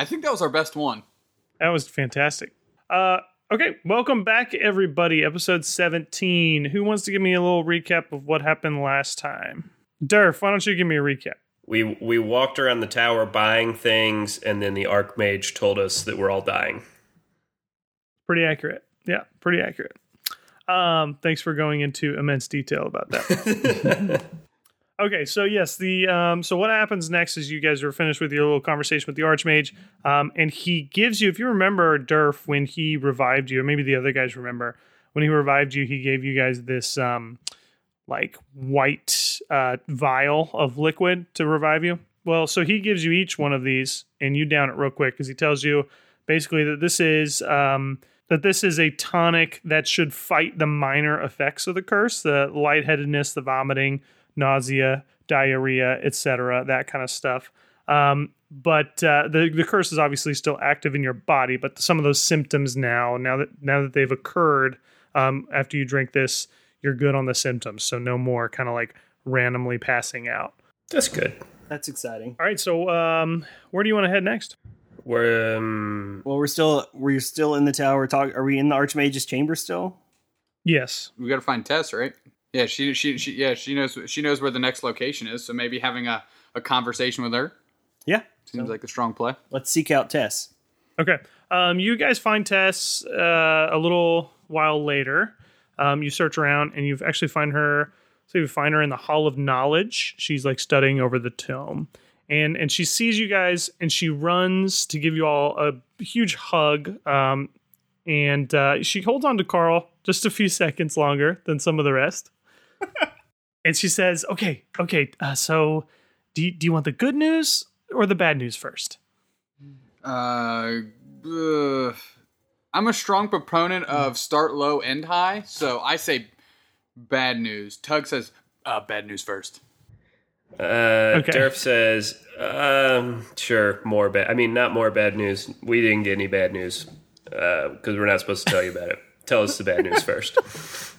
I think that was our best one. That was fantastic. Uh, okay, welcome back, everybody. Episode 17. Who wants to give me a little recap of what happened last time? Durf, why don't you give me a recap? We we walked around the tower buying things, and then the Archmage told us that we're all dying. Pretty accurate. Yeah, pretty accurate. Um, thanks for going into immense detail about that. okay, so yes, the um, so what happens next is you guys are finished with your little conversation with the Archmage, um, and he gives you, if you remember Durf when he revived you, or maybe the other guys remember when he revived you, he gave you guys this um, like white uh, vial of liquid to revive you. Well, so he gives you each one of these, and you down it real quick because he tells you basically that this is um, that this is a tonic that should fight the minor effects of the curse, the lightheadedness, the vomiting, nausea, diarrhea, etc., that kind of stuff. Um, but uh, the the curse is obviously still active in your body, but some of those symptoms now, now that now that they've occurred um, after you drink this, you're good on the symptoms. So no more kind of like randomly passing out. That's good. That's exciting. All right, so um, where do you want to head next? We're um, Well, we're still we're still in the tower. Talk. Are we in the Archmage's chamber still? Yes. We got to find Tess, right? Yeah, she, she she yeah she knows she knows where the next location is. So maybe having a, a conversation with her Yeah. seems like a strong play. Let's seek out Tess. Okay. Um, you guys find Tess uh, a little while later. Um, you search around and you actually find her. So you find her in the Hall of Knowledge. She's like studying over the tome, and and she sees you guys and she runs to give you all a huge hug. Um, and uh, she holds on to Carl just a few seconds longer than some of the rest. and she says, "Okay, okay. Uh, so, do you, do you want the good news or the bad news first? Uh, uh, I'm a strong proponent of start low, end high. So I say bad news. Tug says uh, bad news first. uh, Okay. Durf says, um, sure, more bad. I mean, not more bad news. We didn't get any bad news because we're not supposed to tell you about it. Tell us the bad news first.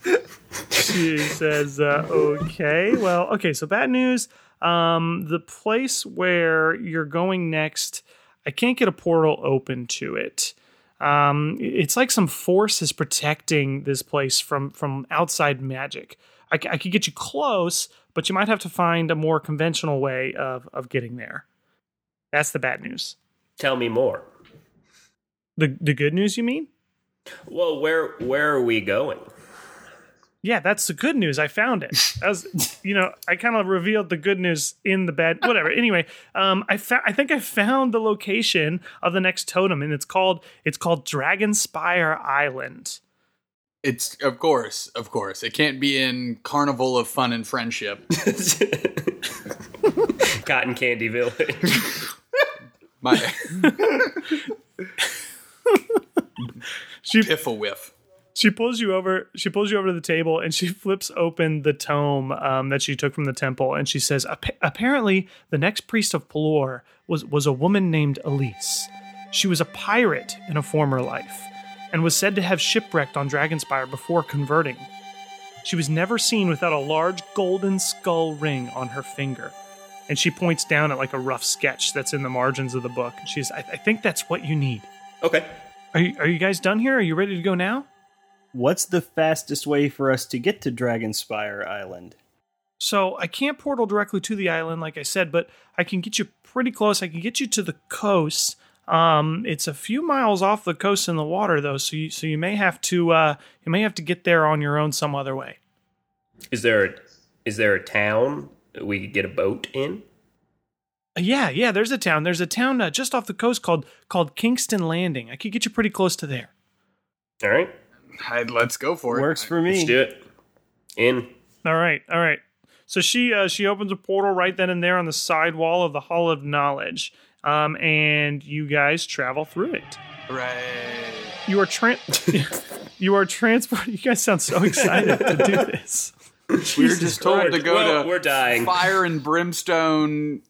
she says, uh, "Okay, well, okay. So bad news. Um, the place where you're going next, I can't get a portal open to it. Um, it's like some force is protecting this place from from outside magic. I, c- I could get you close, but you might have to find a more conventional way of of getting there. That's the bad news. Tell me more. The the good news, you mean? Well, where where are we going? Yeah, that's the good news. I found it. That was, you know, I kind of revealed the good news in the bad. Whatever. Anyway, um, I fa- I think I found the location of the next totem, and it's called it's called Dragonspire Island. It's of course, of course. It can't be in Carnival of Fun and Friendship. Cotton Candy Village. My She piffle whiff. She pulls you over. She pulls you over to the table, and she flips open the tome um, that she took from the temple, and she says, "Appa- "Apparently, the next priest of Pelor was was a woman named Elise. She was a pirate in a former life, and was said to have shipwrecked on Dragonspire before converting. She was never seen without a large golden skull ring on her finger." And she points down at like a rough sketch that's in the margins of the book. And she's, I, I think that's what you need. okay. Are you, are you guys done here? Are you ready to go now? What's the fastest way for us to get to Dragonspire Island? So I can't portal directly to the island, like I said, but I can get you pretty close. I can get you to the coast. Um, it's a few miles off the coast in the water, though, so you so you may have to uh, you may have to get there on your own some other way. Is there a, is there a town we could get a boat in? Uh, yeah, yeah. There's a town. There's a town uh, just off the coast called called Kingston Landing. I could get you pretty close to there. All right, I'd, let's go for it. Works for me. let's me. do it. In. All right, all right. So she uh, she opens a portal right then and there on the side wall of the Hall of Knowledge, um, and you guys travel through it. Hooray. You are tran you are transport. You guys sound so excited to do this. We were just told to go Well, to we're dying. Fire and Brimstone,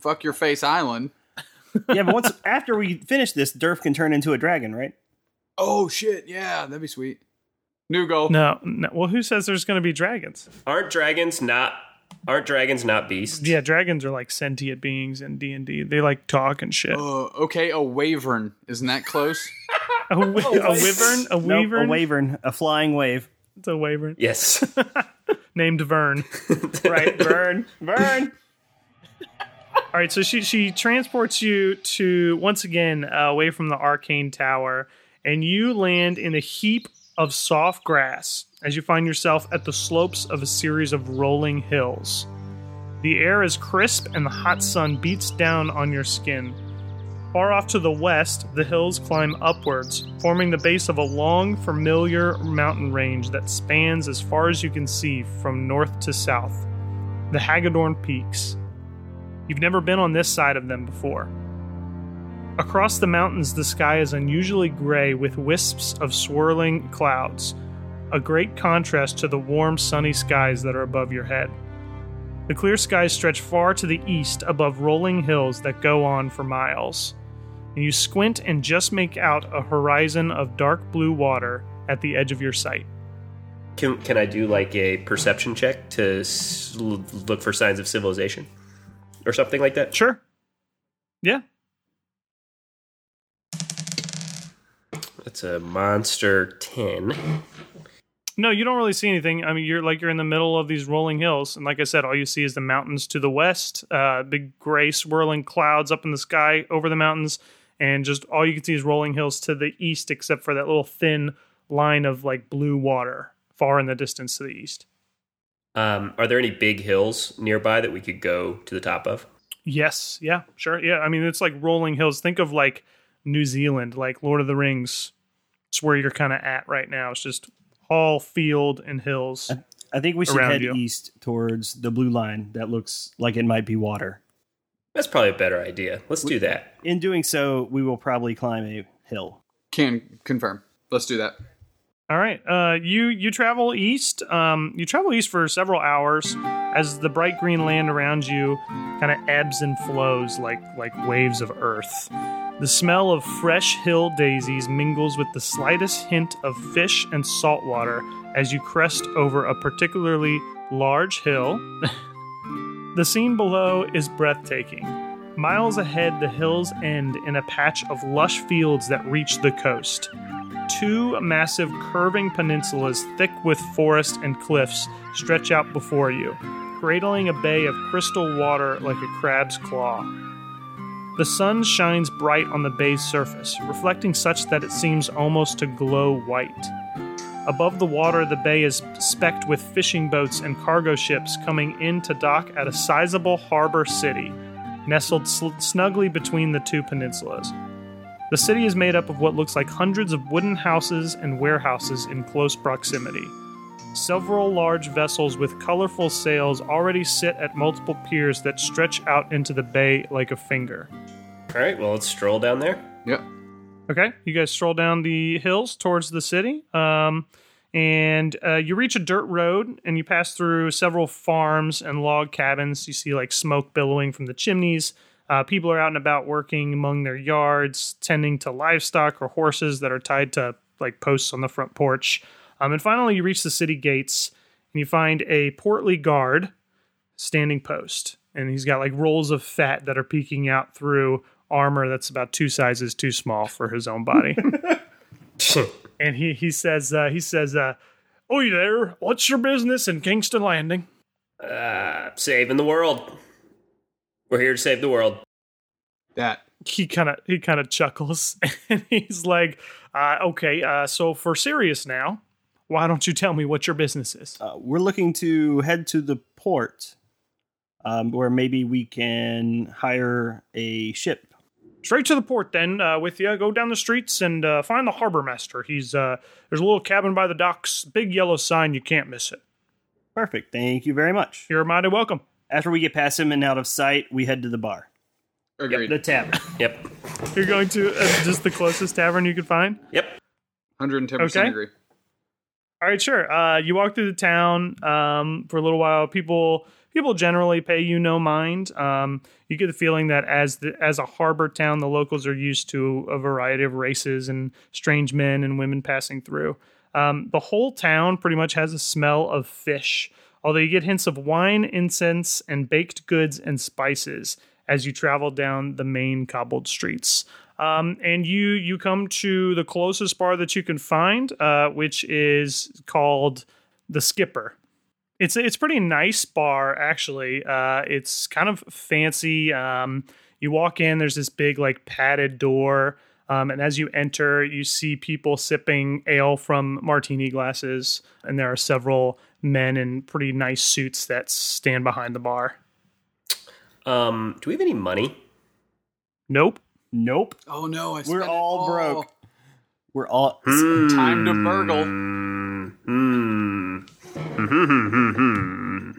fuck your face island. yeah, but once after we finish this, Durf can turn into a dragon, right? Oh shit! Yeah, that'd be sweet. New goal. No, no. Well, who says there's going to be dragons? Aren't dragons not Aren't dragons not beasts? Yeah, dragons are like sentient beings in D and D. They like talk and shit. Uh, okay, a wyvern. Isn't that close? a, wi- a wyvern, a Nope, weavern, a wavern, a flying wave. it's a wyvern Yes. named Vern. Right, Vern, Vern. All right, so she she transports you to once again uh, away from the arcane tower, and you land in a heap of soft grass as you find yourself at the slopes of a series of rolling hills. The air is crisp and the hot sun beats down on your skin. Far off to the west, the hills climb upwards, forming the base of a long, familiar mountain range that spans as far as you can see from north to south. The Haggadorn Peaks. You've never been on this side of them before. Across the mountains, the sky is unusually gray with wisps of swirling clouds, a great contrast to the warm, sunny skies that are above your head. The clear skies stretch far to the east above rolling hills that go on for miles. And you squint and just make out a horizon of dark blue water at the edge of your sight. can can I do like a perception check to s- look for signs of civilization or something like that? Sure. Yeah. That's a monster ten. No, you don't really see anything. I mean, you're like you're in the middle of these rolling hills, and like I said, all you see is the mountains to the west, uh, big gray swirling clouds up in the sky over the mountains, and just all you can see is rolling hills to the east, except for that little thin line of like blue water far in the distance to the east. Um, are there any big hills nearby that we could go to the top of? Yes, yeah, sure, yeah. I mean, it's like rolling hills. Think of like New Zealand, like Lord of the Rings. It's where you're kind of at right now. It's just all field and hills. I think we should head you. east towards the blue line that looks like it might be water. That's probably a better idea. Let's do that. In doing so, we will probably climb a hill. Can confirm. Let's do that. All right. Uh, you you travel east. Um, you travel east for several hours as the bright green land around you kind of ebbs and flows like like waves of earth. The smell of fresh hill daisies mingles with the slightest hint of fish and salt water as you crest over a particularly large hill. the scene below is breathtaking. Miles ahead, the hills end in a patch of lush fields that reach the coast two massive curving peninsulas thick with forest and cliffs stretch out before you, cradling a bay of crystal water like a crab's claw. The sun shines bright on the bay's surface, reflecting such that it seems almost to glow white. Above the water, the bay is specked with fishing boats and cargo ships coming in to dock at a sizable harbor city, nestled sl- snugly between the two peninsulas. The city is made up of what looks like hundreds of wooden houses and warehouses in close proximity. Several large vessels with colorful sails already sit at multiple piers that stretch out into the bay like a finger. All right, well, let's stroll down there. Yep. Okay, you guys stroll down the hills towards the city, um, and uh, you reach a dirt road, and you pass through several farms and log cabins. You see like smoke billowing from the chimneys. Uh, people are out and about working among their yards, tending to livestock or horses that are tied to like posts on the front porch. Um, and finally, you reach the city gates, and you find a portly guard standing post, and he's got like rolls of fat that are peeking out through armor that's about two sizes too small for his own body. and he he says uh, he says, uh, "Oh, you there? What's your business in Kingston Landing?" uh, saving the world. We're here to save the world. That. He kind of he kind of chuckles, and he's like, uh, "Okay, uh, so for serious now, why don't you tell me what your business is?" Uh, we're looking to head to the port, um, where maybe we can hire a ship. Straight to the port, then. Uh, with you, go down the streets and uh, find the harbor master. He's uh, there's a little cabin by the docks, big yellow sign. You can't miss it. Perfect. Thank you very much. You're mighty welcome. After we get past him and out of sight, we head to the bar, Agreed. the tavern. Yep. You're going to uh, just the closest tavern you could find. Yep. 110% Okay. agree. All right, sure. Uh, you walk through the town um, for a little while. People people generally pay you no mind. Um, you get the feeling that as the, as a harbor town, the locals are used to a variety of races and strange men and women passing through. Um, the whole town pretty much has a smell of fish. Although you get hints of wine, incense, and baked goods and spices as you travel down the main cobbled streets. Um, and you you come to the closest bar that you can find, uh, which is called the Skipper. It's it's pretty nice bar actually. Uh, it's kind of fancy. Um, you walk in, there's this big like padded door, um, and as you enter, you see people sipping ale from martini glasses, and there are several men in pretty nice suits that stand behind the bar. Um, do we have any money? Nope. Nope. Oh no, I We're spent it all broke. We're all. Time to burgle. Hmm. Hmm.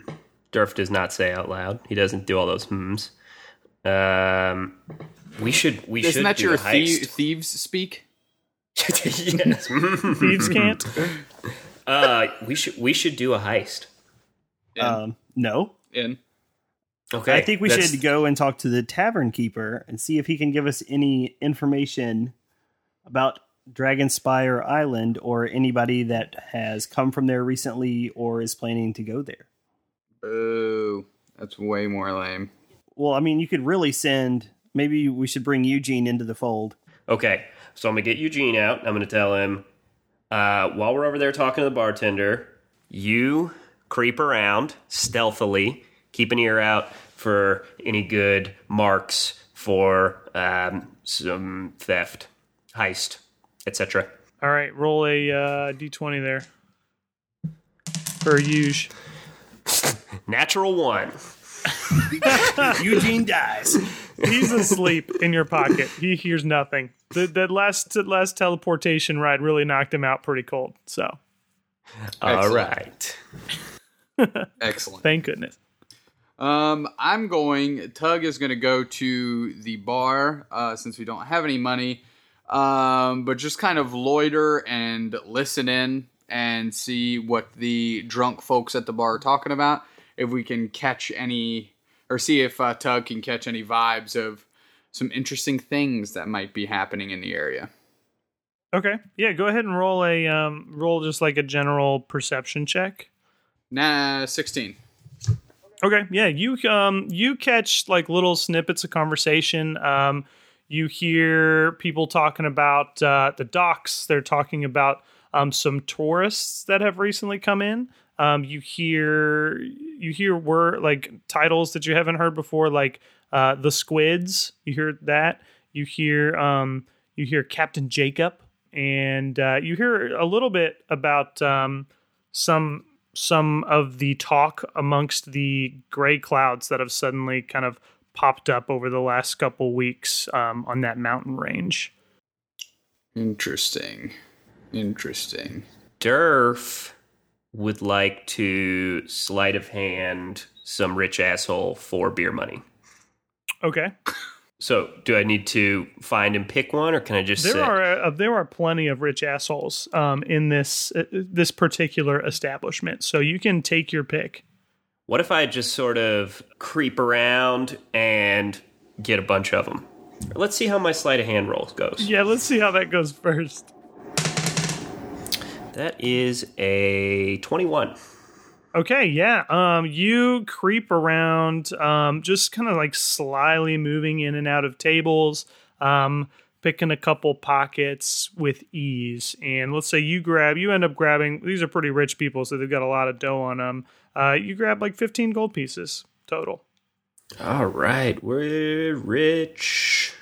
Durf does not say out loud. He doesn't do all those hmms. Um, we should. We Isn't should that do your a thie- heist. thieves speak? yes. Thieves can't. uh, we should. We should do a heist. In. Um, no. in. Okay. I think we that's- should go and talk to the tavern keeper and see if he can give us any information about Dragonspire Island or anybody that has come from there recently or is planning to go there. Boo. That's way more lame. Well, I mean, you could really send. Maybe we should bring Eugene into the fold. Okay, so I'm gonna get Eugene out. I'm gonna tell him uh, while we're over there talking to the bartender, you creep around stealthily, keep an ear out for any good marks for um, some theft, heist, etc. All right, roll a uh, d20 there for Huge. Natural one. Eugene dies. He's asleep in your pocket. He hears nothing. The, that last last teleportation ride really knocked him out pretty cold. So All Excellent. right. Excellent. thank goodness. Um, I'm going. Tug is going to go to the bar uh, since we don't have any money. Um, but just kind of loiter and listen in and see what the drunk folks at the bar are talking about. If we can catch any, or see if uh, Tug can catch any vibes of some interesting things that might be happening in the area. Okay, yeah, go ahead and roll a um, roll just like a general perception check. Nah, sixteen. Okay, yeah, you um you catch like little snippets of conversation. Um, you hear people talking about uh, the docks. They're talking about um, some tourists that have recently come in. Um, you hear you hear word like titles that you haven't heard before, like uh, the Squids. You hear that. You hear um, you hear Captain Jacob, and uh, you hear a little bit about um, some some of the talk amongst the gray clouds that have suddenly kind of popped up over the last couple weeks um, on that mountain range. Interesting. Interesting. Durf would like to sleight of hand some rich asshole for beer money. Okay, So, do I need to find and pick one, or can I just there sit? are uh, there are plenty of rich assholes um, in this uh, this particular establishment, so you can take your pick. What if I just sort of creep around and get a bunch of them? Let's see how my sleight of hand roll goes. Yeah, let's see how that goes first. That is a twenty-one. Okay, yeah. Um, you creep around, um, just kind of like slyly moving in and out of tables, um, picking a couple pockets with ease. And let's say you grab, you end up grabbing. These are pretty rich people, so they've got a lot of dough on them. Uh, you grab like fifteen gold pieces total, All right, we're rich.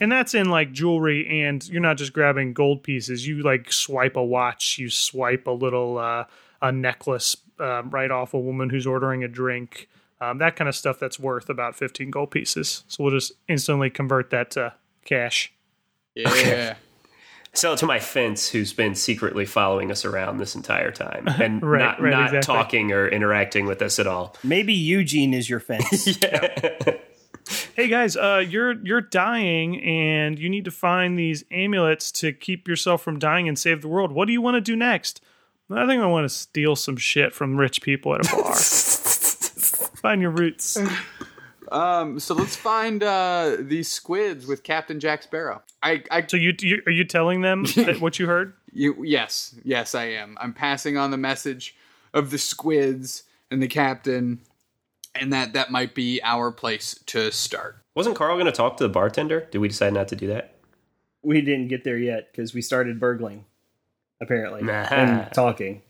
And that's in like jewelry. And you're not just grabbing gold pieces. You like swipe a watch, you swipe a little uh, a necklace uh, right off a woman who's ordering a drink. um, that kind of stuff that's worth about 15 gold pieces. So we'll just instantly convert that to cash. Yeah. Sell it to my fence, who's been secretly following us around this entire time and Right, not, right, not exactly. talking or interacting with us at all. Maybe Eugene is your fence. Hey guys, uh, you're you're dying, and you need to find these amulets to keep yourself from dying and save the world. What do you want to do next? I think I want to steal some shit from rich people at a bar. find your roots. um. So let's find uh these squids with Captain Jack Sparrow. I. I. So you, you are you telling them that what you heard? You. Yes. Yes, I am. I'm passing on the message of the squids and the captain, and that that might be our place to start. Wasn't Carl going to talk to the bartender? Did we decide not to do that? We didn't get there yet because we started burgling, apparently, Nah. and talking.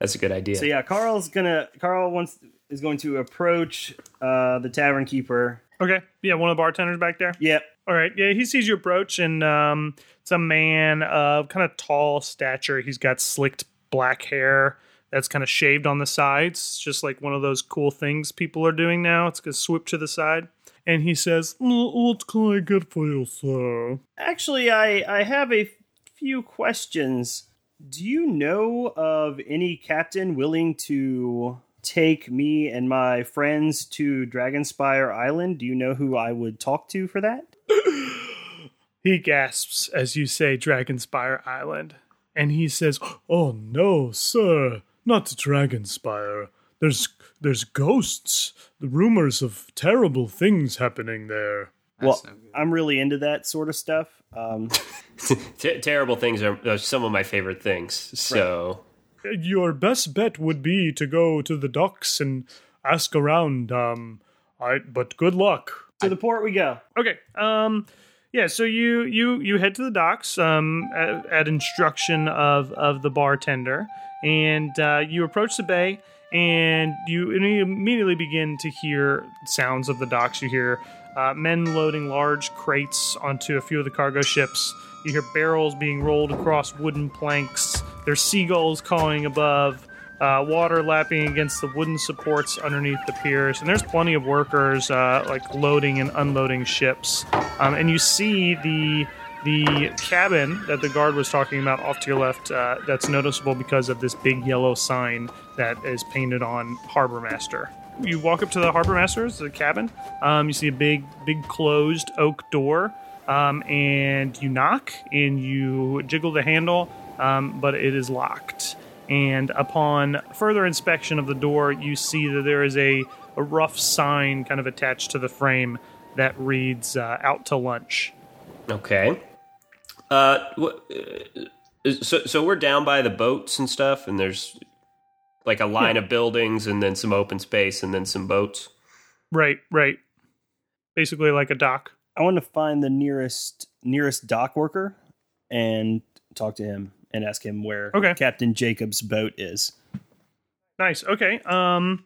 That's a good idea. So yeah, Carl's gonna Carl wants is going to approach uh, the tavern keeper. Okay. Yeah, one of the bartenders back there. Yep. All right. Yeah, he sees you approach, and um, it's a man of kind of tall stature. He's got slicked black hair that's kind of shaved on the sides, It's just like one of those cool things people are doing now. It's gonna swoop to the side, and he says, "Mm, "What can I get for you, sir?" Actually, I I have a few questions. Do you know of any captain willing to take me and my friends to Dragonspire Island? Do you know who I would talk to for that? He gasps as you say Dragonspire Island, and he says, "Oh no, sir, not Dragonspire. There's there's ghosts. The rumors of terrible things happening there." well, no. I'm really into that sort of stuff. Um, T- terrible things are, are some of my favorite things. So Your best bet would be to go to the docks and ask around. Um, I but good luck. to the port we go. Okay. Um yeah, so you you you head to the docks um at, at instruction of of the bartender and uh, you approach the bay and you immediately begin to hear sounds of the docks. You hear uh, men loading large crates onto a few of the cargo ships. You hear barrels being rolled across wooden planks. There's seagulls cawing above uh, water lapping against the wooden supports underneath the piers, and there's plenty of workers uh, like loading and unloading ships. Um, and you see the the cabin that the guard was talking about off to your left. Uh, that's noticeable because of this big yellow sign that is painted on Harbor Master. You walk up to the Harbor Master's the cabin. Um, you see a big, big closed oak door, um, and you knock and you jiggle the handle, um, but it is locked and upon further inspection of the door, you see that there is a, a rough sign kind of attached to the frame that reads uh, "Out to lunch." okay. Uh, uh, so so we're down by the boats and stuff, and there's like a line of buildings, and then some open space, and then some boats. Right, right. Basically, like a dock. I want to find the nearest nearest dock worker and talk to him and ask him where Okay. Captain Jacob's boat is. Nice. Okay. Um,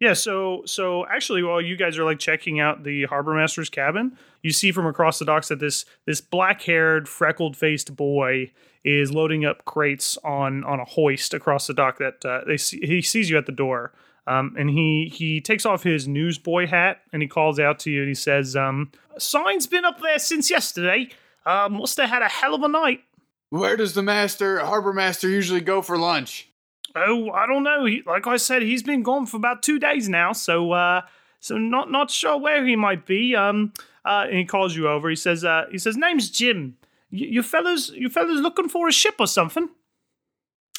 yeah. So, so actually, while you guys are like checking out the harbor master's cabin, you see from across the docks that this this black haired, freckled faced boy is loading up crates on on a hoist across the dock. That uh, they see, he sees you at the door. Um, and he he takes off his newsboy hat and he calls out to you and he says, um, "Sign's been up there since yesterday. Uh, must have had a hell of a night." Where does the master, harbor master, usually go for lunch? Oh, I don't know. He, like I said, he's been gone for about two days now, so uh, so not not sure where he might be. Um, uh, and he calls you over. He says, uh, he says, name's Jim. Y- you fellas, you fellas looking for a ship or something?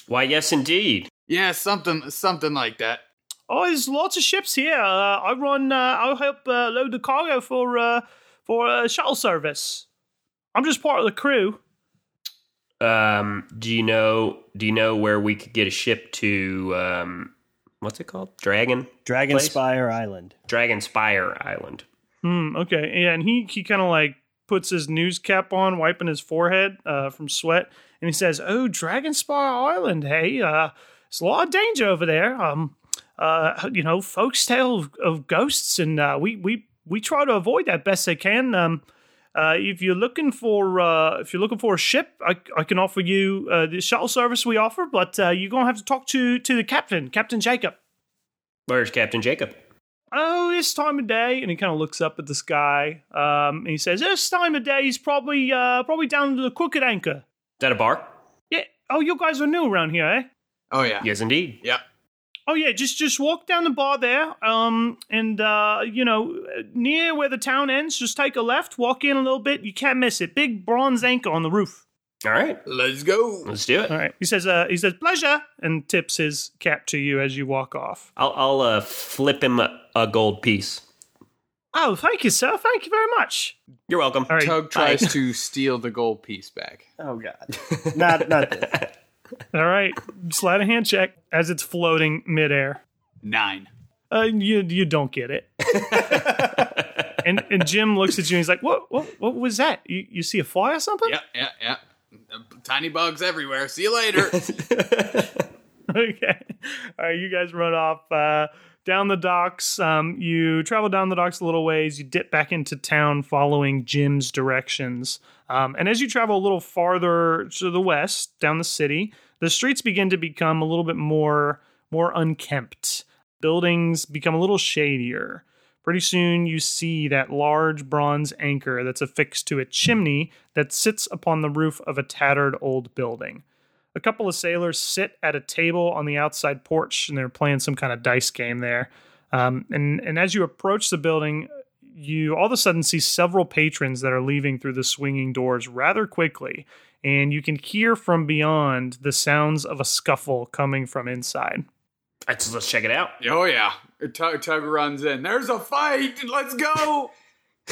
Why, yes, indeed. Yeah, something, something like that. Oh, there's lots of ships here. Uh, I run. Uh, I'll help uh, load the cargo for uh, for uh, shuttle service. I'm just part of the crew. Um, do you know? Do you know where we could get a ship to? Um, what's it called? Dragon Dragonspire Island. Dragon Spire Island. Hmm. Okay. Yeah, and he he kind of like puts his news cap on, wiping his forehead uh, from sweat, and he says, "Oh, Dragonspire Island. Hey, uh, there's a lot of danger over there. Um, uh, you know, folks tell of, of ghosts, and uh, we we we try to avoid that best they can. Um, uh, if you're looking for uh, if you're looking for a ship, I, I can offer you uh, the shuttle service we offer, but uh, you're gonna have to talk to to the captain, Captain Jacob. Where's Captain Jacob? oh, this time of day, and he kind of looks up at the sky, um, and he says, "This time of day he's probably uh, probably down to the Crooked Anchor." Is that a bar? Yeah. Oh, you guys are new around here, eh? Oh yeah. Yes, indeed. Yeah. Oh yeah, just just walk down the bar there, um, and uh, you know, near where the town ends, just take a left, walk in a little bit, you can't miss it. Big bronze anchor on the roof. All right, Let's go. let's do it. All right. He says, uh, he says, pleasure, and tips his cap to you as you walk off. I'll, I'll uh, flip him a, a gold piece. Oh, thank you, sir. Thank you very much. You're welcome. All right. Tug bye. tries to steal the gold piece back. Oh God, not not this. All right. Sleight of hand check as it's floating midair. Nine. Uh, you you don't get it. and and Jim looks at you and he's like, "What what what was that? You you see a fly or something?" Yeah, yeah, yeah. Tiny bugs everywhere. See you later. okay. All right, you guys run off uh, down the docks. Um, you travel down the docks a little ways. You dip back into town following Jim's directions. Um, and as you travel a little farther to the west, down the city, the streets begin to become a little bit more more unkempt. Buildings become a little shadier. Pretty soon, you see that large bronze anchor that's affixed to a chimney that sits upon the roof of a tattered old building. A couple of sailors sit at a table on the outside porch and they're playing some kind of dice game there. Um, and, and as you approach the building, you all of a sudden see several patrons that are leaving through the swinging doors rather quickly. And you can hear from beyond the sounds of a scuffle coming from inside. Let's, let's check it out. oh yeah. Tug, Tug runs in. There's a fight. Let's go.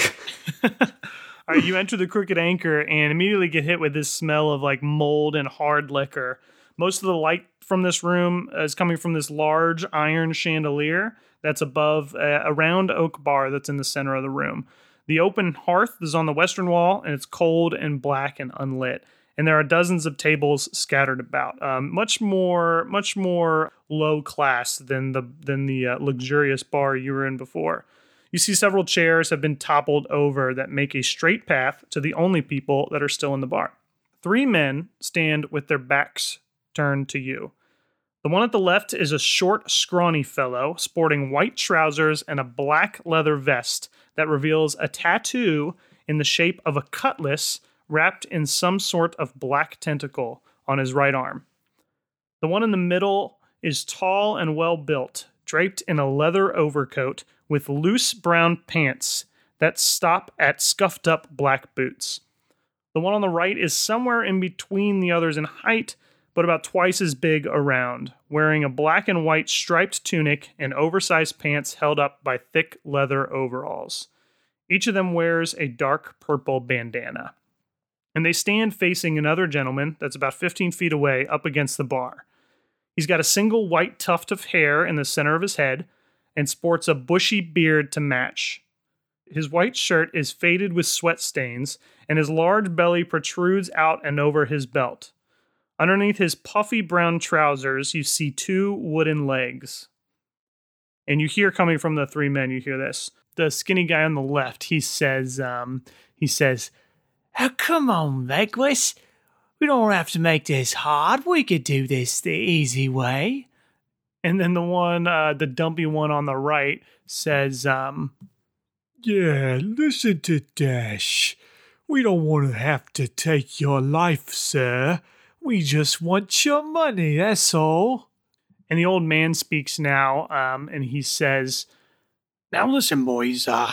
All right, you enter the crooked anchor and immediately get hit with this smell of like mold and hard liquor. Most of the light from this room is coming from this large iron chandelier that's above a, a round oak bar that's in the center of the room. The open hearth is on the western wall and it's cold and black and unlit. And there are dozens of tables scattered about. Um, much more, much more low class than the than the uh, luxurious bar you were in before. You see several chairs have been toppled over that make a straight path to the only people that are still in the bar. Three men stand with their backs turned to you. The one at the left is a short, scrawny fellow sporting white trousers and a black leather vest that reveals a tattoo in the shape of a cutlass wrapped in some sort of black tentacle on his right arm. The one in the middle is tall and well built, draped in a leather overcoat with loose brown pants that stop at scuffed up black boots. The one on the right is somewhere in between the others in height, but about twice as big around, wearing a black and white striped tunic and oversized pants held up by thick leather overalls. Each of them wears a dark purple bandana. And they stand facing another gentleman that's about 15 feet away up against the bar. He's got a single white tuft of hair in the center of his head and sports a bushy beard to match. His white shirt is faded with sweat stains, and his large belly protrudes out and over his belt. Underneath his puffy brown trousers, you see two wooden legs. And you hear coming from the three men, you hear this. The skinny guy on the left, he says, um, he says, Oh, come on, Vegas. We don't have to make this hard. We could do this the easy way. And then the one, uh, the dumpy one on the right says, um, Yeah, listen to Dash. We don't want to have to take your life, sir. We just want your money, that's all. and the old man speaks now, um, and he says, Now listen, boys, uh,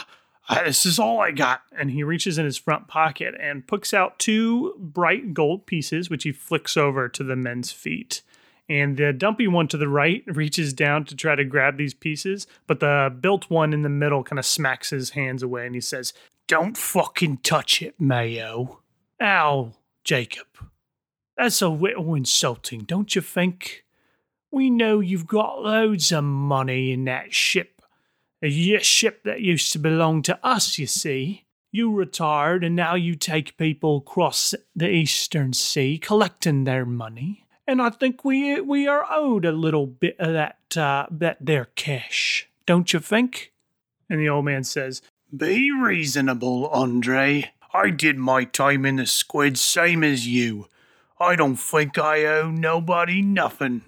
uh, this is all I got. and he reaches in his front pocket and picks out two bright gold pieces, which he flicks over to the men's feet. And the dumpy one to the right reaches down to try to grab these pieces, but the built one in the middle kind of smacks his hands away and he says, Don't fucking touch it, Mayo. Ow, Jacob. That's a little insulting, don't you think? We know you've got loads of money in that ship. A ship that used to belong to us, you see. You retired and now you take people across the eastern sea collecting their money. And I think we we are owed a little bit of that uh, that there cash, don't you think? and the old man says, Be reasonable, Andre. I did my time in the squid same as you. I don't think I owe nobody nothing.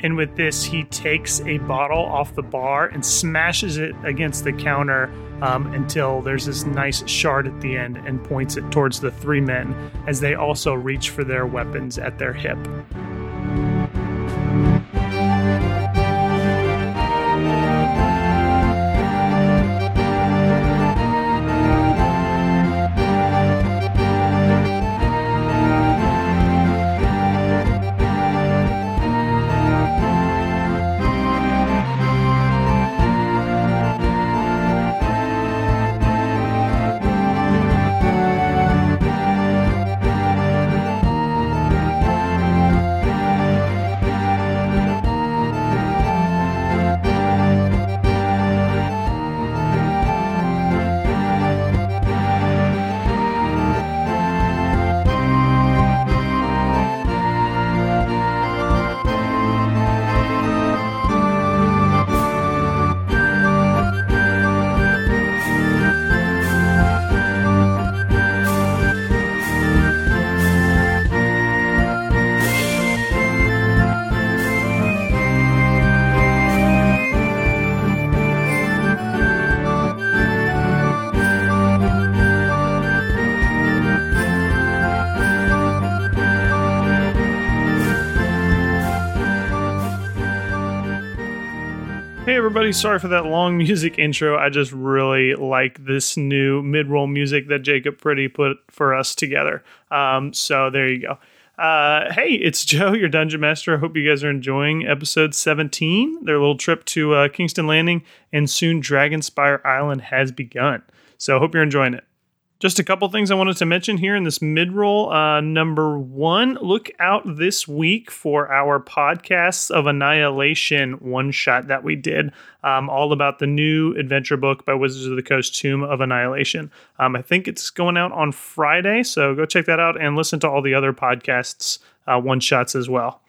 And with this, he takes a bottle off the bar and smashes it against the counter um, until there's this nice shard at the end and points it towards the three men as they also reach for their weapons at their hip. Everybody, sorry for that long music intro. I just really like this new mid-roll music that Jacob Pretty put for us together. Um, so there you go. Uh, hey, it's Joe, your dungeon master. I hope you guys are enjoying episode 17. Their little trip to uh, Kingston Landing and soon Dragonspire Island has begun. So hope you're enjoying it. Just a couple things I wanted to mention here in this mid roll. Uh, number one, look out this week for our podcasts of Annihilation one shot that we did, um, all about the new adventure book by Wizards of the Coast, Tomb of Annihilation. Um, I think it's going out on Friday, so go check that out and listen to all the other podcasts uh, one shots as well.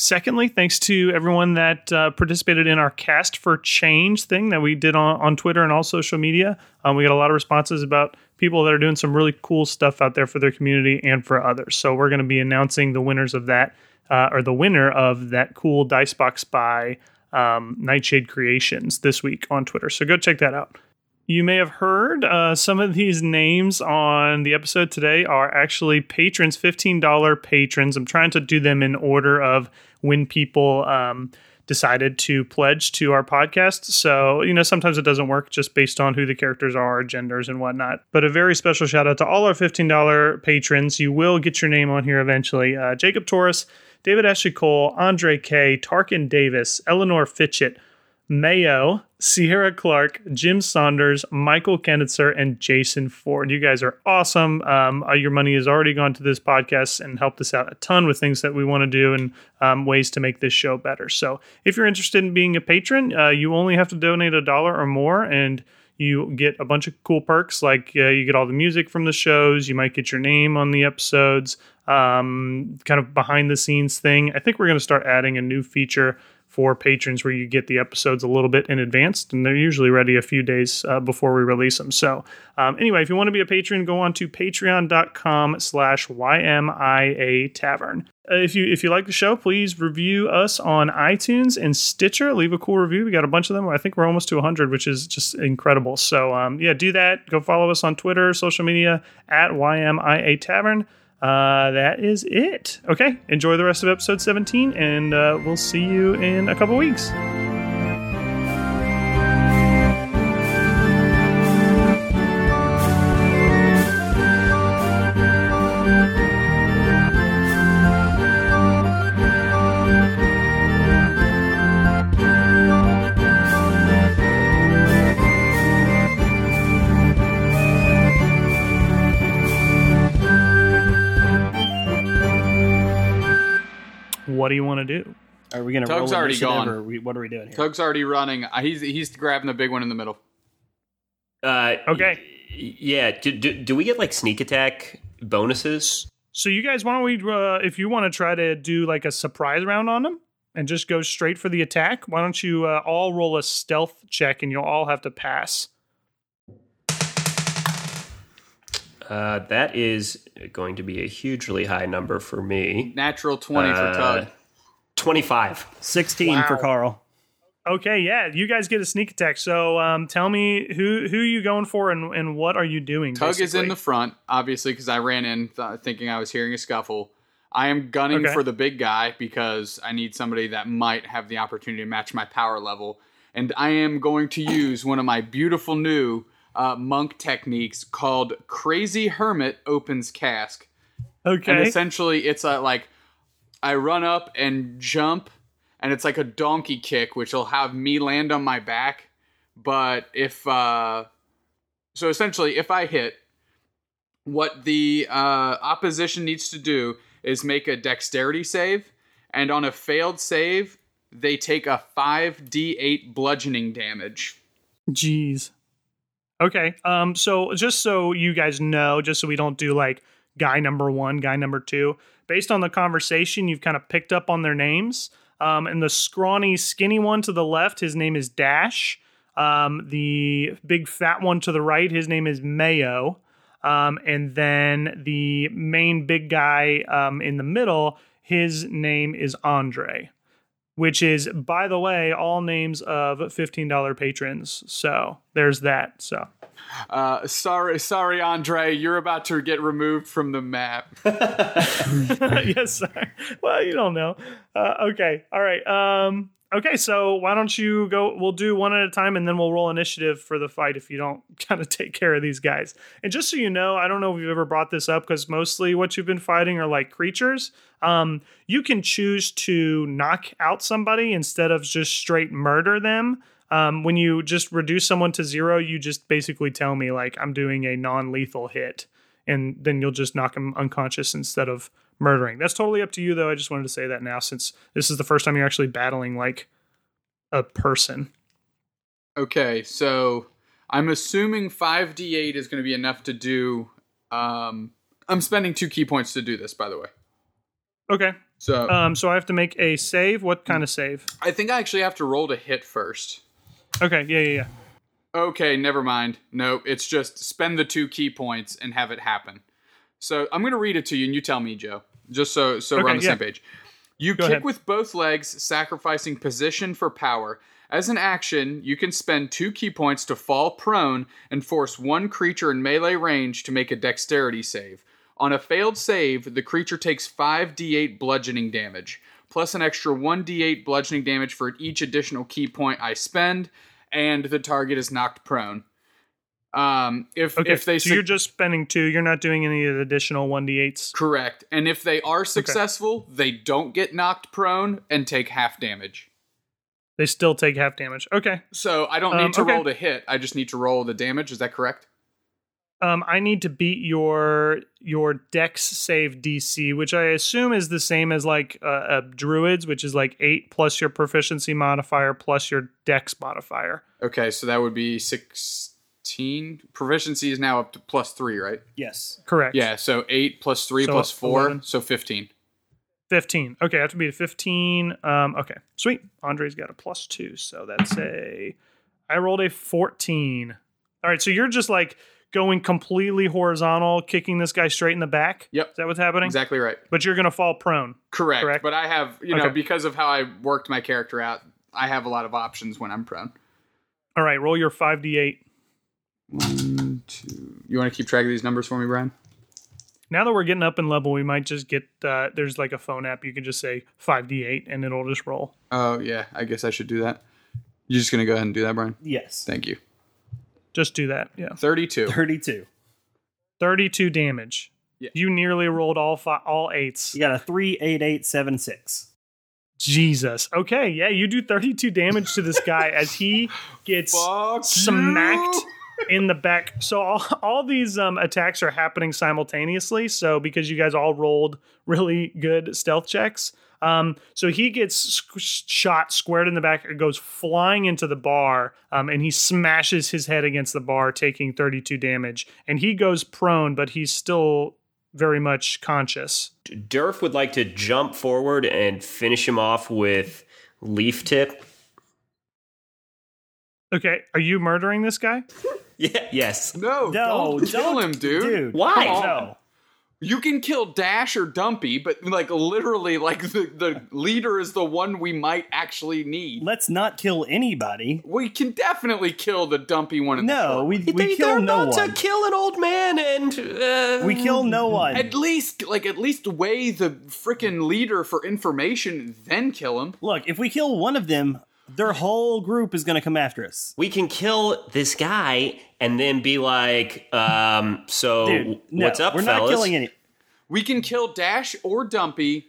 Secondly, thanks to everyone that uh, participated in our Cast for Change thing that we did on, on Twitter and all social media. Um, we got a lot of responses about people that are doing some really cool stuff out there for their community and for others. So we're going to be announcing the winners of that, uh, or the winner of that cool dice box by um, Nightshade Creations this week on Twitter. So go check that out. You may have heard uh, some of these names on the episode today are actually patrons, $15 patrons. I'm trying to do them in order of when people um, decided to pledge to our podcast. So, you know, sometimes it doesn't work just based on who the characters are, genders, and whatnot. But a very special shout out to all our $15 patrons. You will get your name on here eventually. Uh, Jacob Torres, David Ashley Cole, Andre K, Tarkin Davis, Eleanor Fitchett, Mayo, Sierra Clark, Jim Saunders, Michael Kennitzer, and Jason Ford. You guys are awesome. Um, uh, your money has already gone to this podcast and helped us out a ton with things that we want to do and um, ways to make this show better. So if you're interested in being a patron, uh, you only have to donate a dollar or more and you get a bunch of cool perks like uh, you get all the music from the shows you might get your name on the episodes um, kind of behind the scenes thing i think we're going to start adding a new feature for patrons where you get the episodes a little bit in advance and they're usually ready a few days uh, before we release them. So um, anyway if you want to be a patron go on to patreon.com slash ymia tavern. Uh, if you if you like the show please review us on itunes and stitcher. Leave a cool review. We got a bunch of them. I think we're almost to 100 which is just incredible. So um, yeah do that. Go follow us on twitter social media at ymia tavern uh, that is it. Okay, enjoy the rest of episode 17, and uh, we'll see you in a couple weeks. Want to do? Are we going to Tug's roll already initiative, gone. or we, what are we doing here? Tug's already running. Uh, He's he's grabbing the big one in the middle. Uh, Okay. y- Yeah. Do, do, do we get like sneak attack bonuses? So you guys, why don't we, uh, if you want to try to do like a surprise round on them and just go straight for the attack, why don't you uh, all roll a stealth check and you'll all have to pass. Uh, that is going to be a hugely high number for me. Natural twenty for Uh, Tug. 25. 16 for Carl. Okay, yeah, you guys get a sneak attack. So um, tell me who who you going for and, and what are you doing? Tug is in the front, obviously, because I ran in th- thinking I was hearing a scuffle. I am gunning Okay. for the big guy because I need somebody that might have the opportunity to match my power level. And I am going to use one of my beautiful new uh, monk techniques called Crazy Hermit Opens Cask. Okay. And essentially, it's a, like I run up and jump, and it's like a donkey kick, which will have me land on my back. But if uh, so, essentially, if I hit, what the uh, opposition needs to do is make a dexterity save, and on a failed save, they take a five d8 bludgeoning damage. Jeez. Okay. Um. So just so you guys know, just so we don't do like guy number one, guy number two. Based on the conversation, you've kind of picked up on their names. Um. And the scrawny, skinny one to the left, his name is Dash. Um. The big fat one to the right, his name is Mayo. Um. And then the main big guy, um, in the middle, his name is Andre which is, by the way, all names of $15 patrons. So there's that. So Uh, sorry, sorry, Andre, you're about to get removed from the map. yes, sir. Well, you don't know. Uh, okay. All right. Um, Okay, so why don't you go? We'll do one at a time, and then we'll roll initiative for the fight if you don't kind of take care of these guys. And just so you know, I don't know if you've ever brought this up because mostly what you've been fighting are like creatures. Um, you can choose to knock out somebody instead of just straight murder them. Um, when you just reduce someone to zero, you just basically tell me like I'm doing a non-lethal hit, and then you'll just knock them unconscious instead of murdering. That's totally up to you, though. I just wanted to say that now since this is the first time you're actually battling like a person. Okay, so I'm assuming 5d8 is going to be enough to do. Um, I'm spending two ki points to do this, by the way. Okay. So Um, so I have to make a save. What kind of save? I think I actually have to roll to hit first. Okay. Yeah, yeah, yeah. Okay, never mind. No, it's just spend the two ki points and have it happen. So I'm going to read it to you, and you tell me, Joe, just so so we're on the yeah. same page. You Go kick ahead. with both legs, sacrificing position for power. As an action, you can spend two ki points to fall prone and force one creature in melee range to make a dexterity save. On a failed save, the creature takes 5d8 bludgeoning damage, plus an extra 1d8 bludgeoning damage for each additional ki point I spend, and the target is knocked prone. Um, if Okay. if they so suc- you're just spending two. You're not doing any of the additional one d8s. correct, and if they are successful, they don't get knocked prone and take half damage. They still take half damage. Okay. So I don't Um, need to okay. roll to hit. I just need to roll the damage. Is that correct? Um, I need to beat your your Dex save DC, which I assume is the same as like uh, uh, Druids, which is like eight plus your proficiency modifier plus your Dex modifier. Okay, so that would be sixteen. Proficiency is now up to plus three, right? Yes. Correct. Yeah. So eight plus three So plus four, 11. so fifteen. 15. Okay, I have to beat a 15. Um, okay, sweet. Andre's got a plus two, so that's a. I rolled a 14. All right, so you're just like going completely horizontal, kicking this guy straight in the back. Yep. Is that what's happening? Exactly right. But you're gonna fall prone. Correct. Correct. But I have, you know, Okay. because of how I worked my character out, I have a lot of options when I'm prone. All right, roll your 5d8. One, two. You want to keep track of these numbers for me, Brian? Now that we're getting up in level, we might just get uh, there's like a phone app. You can just say 5d8 and it'll just roll. Oh yeah, I guess I should do that. You're just gonna go ahead and do that, Brian. Yes. Thank you. Just do that. Yeah. Thirty-two. 32. 32 damage. Yeah. You nearly rolled all fi- all eights. You got a 38876. Jesus. Okay, yeah, you do 32 damage to this guy as he gets Fuck smacked you. in the back. So all, all these um, attacks are happening simultaneously. So because you guys all rolled really good stealth checks, um, so he gets squ- shot squared in the back and goes flying into the bar, um, and he smashes his head against the bar, taking 32 damage. And he goes prone, but he's still very much conscious. Durf would like to jump forward and finish him off with leaf tip. Okay, are you murdering this guy? Yeah, yes. No, No, don't don't- him, dude. Dude. Why? No. You can kill Dash or Dumpy, but like literally, like the, the leader is the one we might actually need. Let's not kill anybody. We can definitely kill the Dumpy one. In the No, we, They, we they're kill no about one. to kill an old man and uh, We kill no one. at least like at least weigh the freaking leader for information, then kill him. Look, if we kill one of them, their whole group is going to come after us. we can kill this guy and then be like, um, so Dude, no, what's up, fellas? we're fellas? not killing any. We can kill Dash or Dumpy,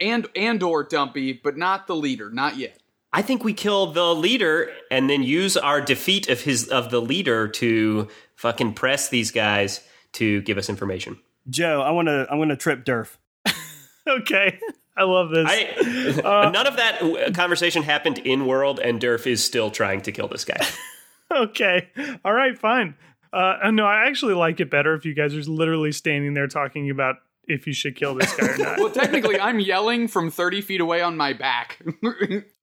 and and or Dumpy, but not the leader, not yet. I think we kill the leader and then use our defeat of his of the leader to fucking press these guys to give us information. Joe, I want to. I'm going to trip Durf. Okay, I love this. I Uh, none of that uh, conversation happened in world, and Durf is still trying to kill this guy. okay. All right, fine. Uh, no, I actually like it better if you guys are literally standing there talking about if you should kill this guy or not. Well, technically, I'm yelling from 30 feet away on my back.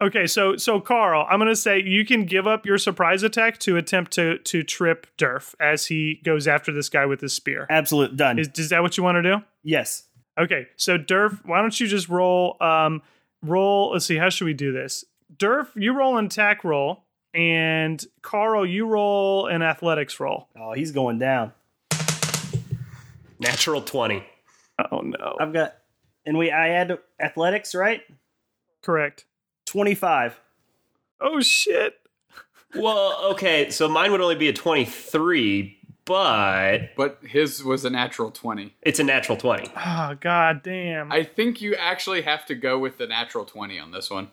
okay, so so Carl, I'm gonna say you can give up your surprise attack to attempt to to trip Durf as he goes after this guy with his spear. Absolute done. Is, is that what you want to do? yes. Okay, so Durf, why don't you just roll? Um, roll. Let's see. How should we do this? Durf, you roll an attack roll, and Carl, you roll an athletics roll. Oh, he's going down. Natural twenty. Oh no! I've got, and we I add athletics, right? Correct. 25. Oh shit. Well, okay, so mine would only be a 23, but But his was a natural 20. it's a natural 20. Oh god damn. I, I think you actually have to go with the natural 20 on this one.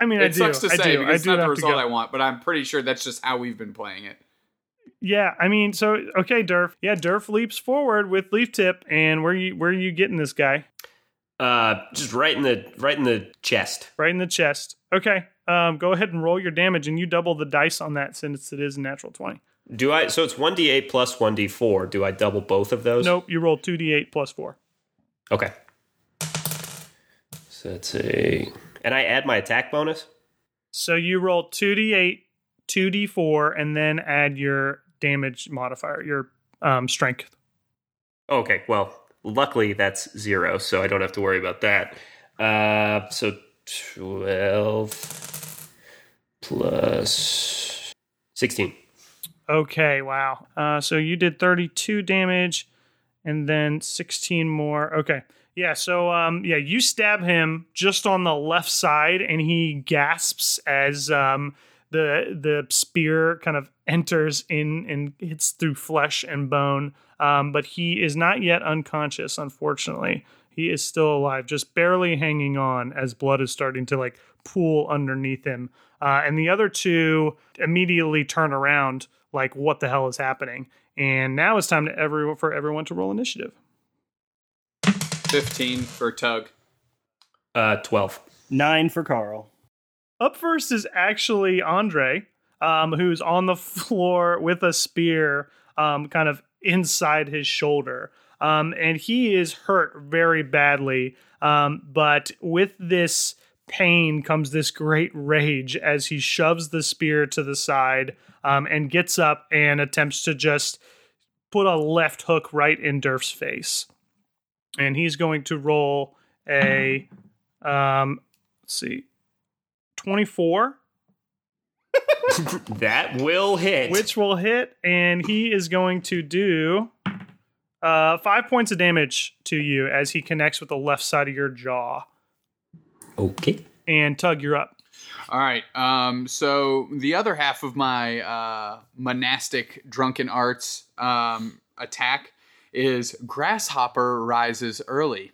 I mean, I It do. sucks to I say do. because I it's not the result. I want, but I'm pretty sure that's just how we've been playing it. Yeah, I mean, so okay, Durf. Yeah, Durf leaps forward with leaf tip, and where you where are you getting this guy? Uh, just right in the right in the chest. Right in the chest. Okay. Um, go ahead and roll your damage, and you double the dice on that since it is a natural twenty. Do I? So it's 1d8 plus 1d4. Do I double both of those? Nope, you roll two d eight plus four. Okay. So it's a. And I add my attack bonus? So you roll two d eight, two d four, and then add your damage modifier, your um, strength. Okay, well, luckily that's zero, so I don't have to worry about that. Uh, so 12 plus 16. Okay, wow. Uh, so you did 32 damage and then 16 more. Okay. Yeah, so um yeah, you stab him just on the left side and he gasps as um the the spear kind of enters in and hits through flesh and bone. Um, but he is not yet unconscious, unfortunately. He is still alive, just barely hanging on as blood is starting to like pool underneath him. Uh, and the other two immediately turn around, like, what the hell is happening? And now it's time to every, for everyone to roll initiative. 15 for Tug. Uh, 12. Nine for Carl. Up first is actually Andre, um, who's on the floor with a spear um, kind of inside his shoulder. Um, and he is hurt very badly. Um, but with this pain comes this great rage as he shoves the spear to the side um, and gets up and attempts to just put a left hook right in Durf's face. And he's going to roll a, um, let's see, 24 That will hit. which will hit, and he is going to do uh, five points of damage to you as he connects with the left side of your jaw. Okay. And Tug, you're up. All right. Um, so the other half of my uh, monastic drunken arts um, attack is grasshopper rises early,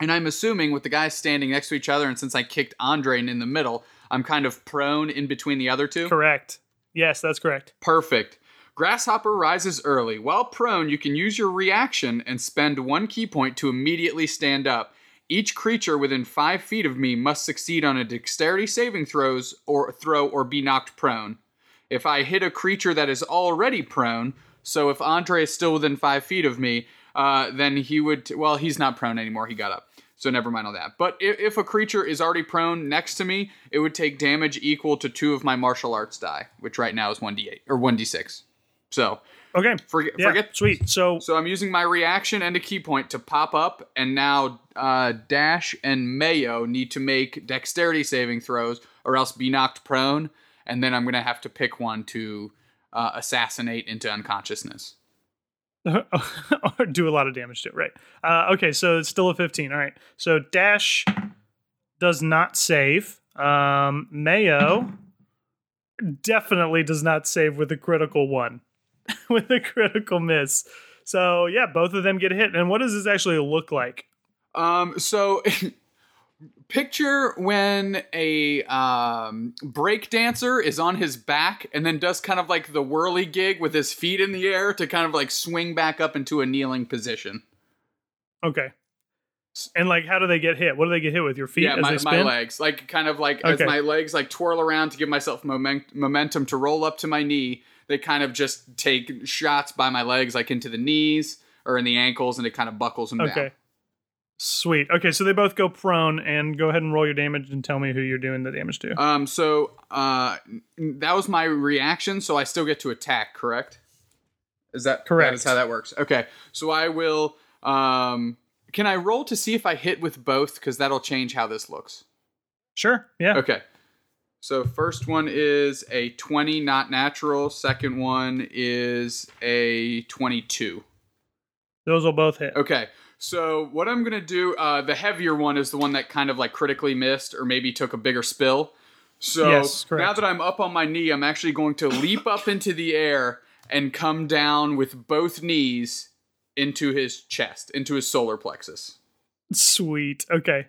and I'm assuming with the guys standing next to each other, and since I kicked Andre in the middle, I'm kind of prone in between the other two. Correct. Yes, that's correct. Perfect. Grasshopper rises early. While prone, you can use your reaction and spend one ki point to immediately stand up. Each creature within five feet of me must succeed on a dexterity saving throws or throw or be knocked prone. If I hit a creature that is already prone, so if Andre is still within five feet of me, uh, then he would. Well, he's not prone anymore. He got up. So never mind all that. But if, if a creature is already prone next to me, it would take damage equal to two of my martial arts die, which right now is 1d8 or 1d6. So Okay. forget Yeah, forget sweet. So, so I'm using my reaction and a ki point to pop up, and now uh, Dash and Mayo need to make dexterity saving throws, or else be knocked prone, and then I'm gonna have to pick one to uh, assassinate into unconsciousness. or do a lot of damage to it, right? Uh, okay, so it's still a 15. All right. So Dash does not save. Um, Mayo definitely does not save with a critical one, with a critical miss. So yeah, both of them get hit. And what does this actually look like? Um, so picture when a um, break dancer is on his back and then does kind of like the whirly gig with his feet in the air to kind of like swing back up into a kneeling position. Okay. And like, how do they get hit? What do they get hit with? Your feet yeah, my, my legs, like kind of like Okay. as my legs like twirl around to give myself moment, momentum to roll up to my knee. They kind of just take shots by my legs, like into the knees or in the ankles, and it kind of buckles them Okay. down. Sweet. Okay, so they both go prone, and go ahead and roll your damage and tell me who you're doing the damage to. Um, so uh, that was my reaction. So I still get to attack, correct? Is that Correct. That is how that works. Okay, so I will. Um, can I roll to see if I hit with both? Because that'll change how this looks. Sure. Yeah. Okay. So first one is a 20 not natural, second one is a 22. Those will both hit. Okay. So what I'm going to do uh the heavier one is the one that kind of like critically missed or maybe took a bigger spill. So Yes, correct. now that I'm up on my knee, I'm actually going to leap up into the air and come down with both knees into his chest, into his solar plexus. Sweet. Okay.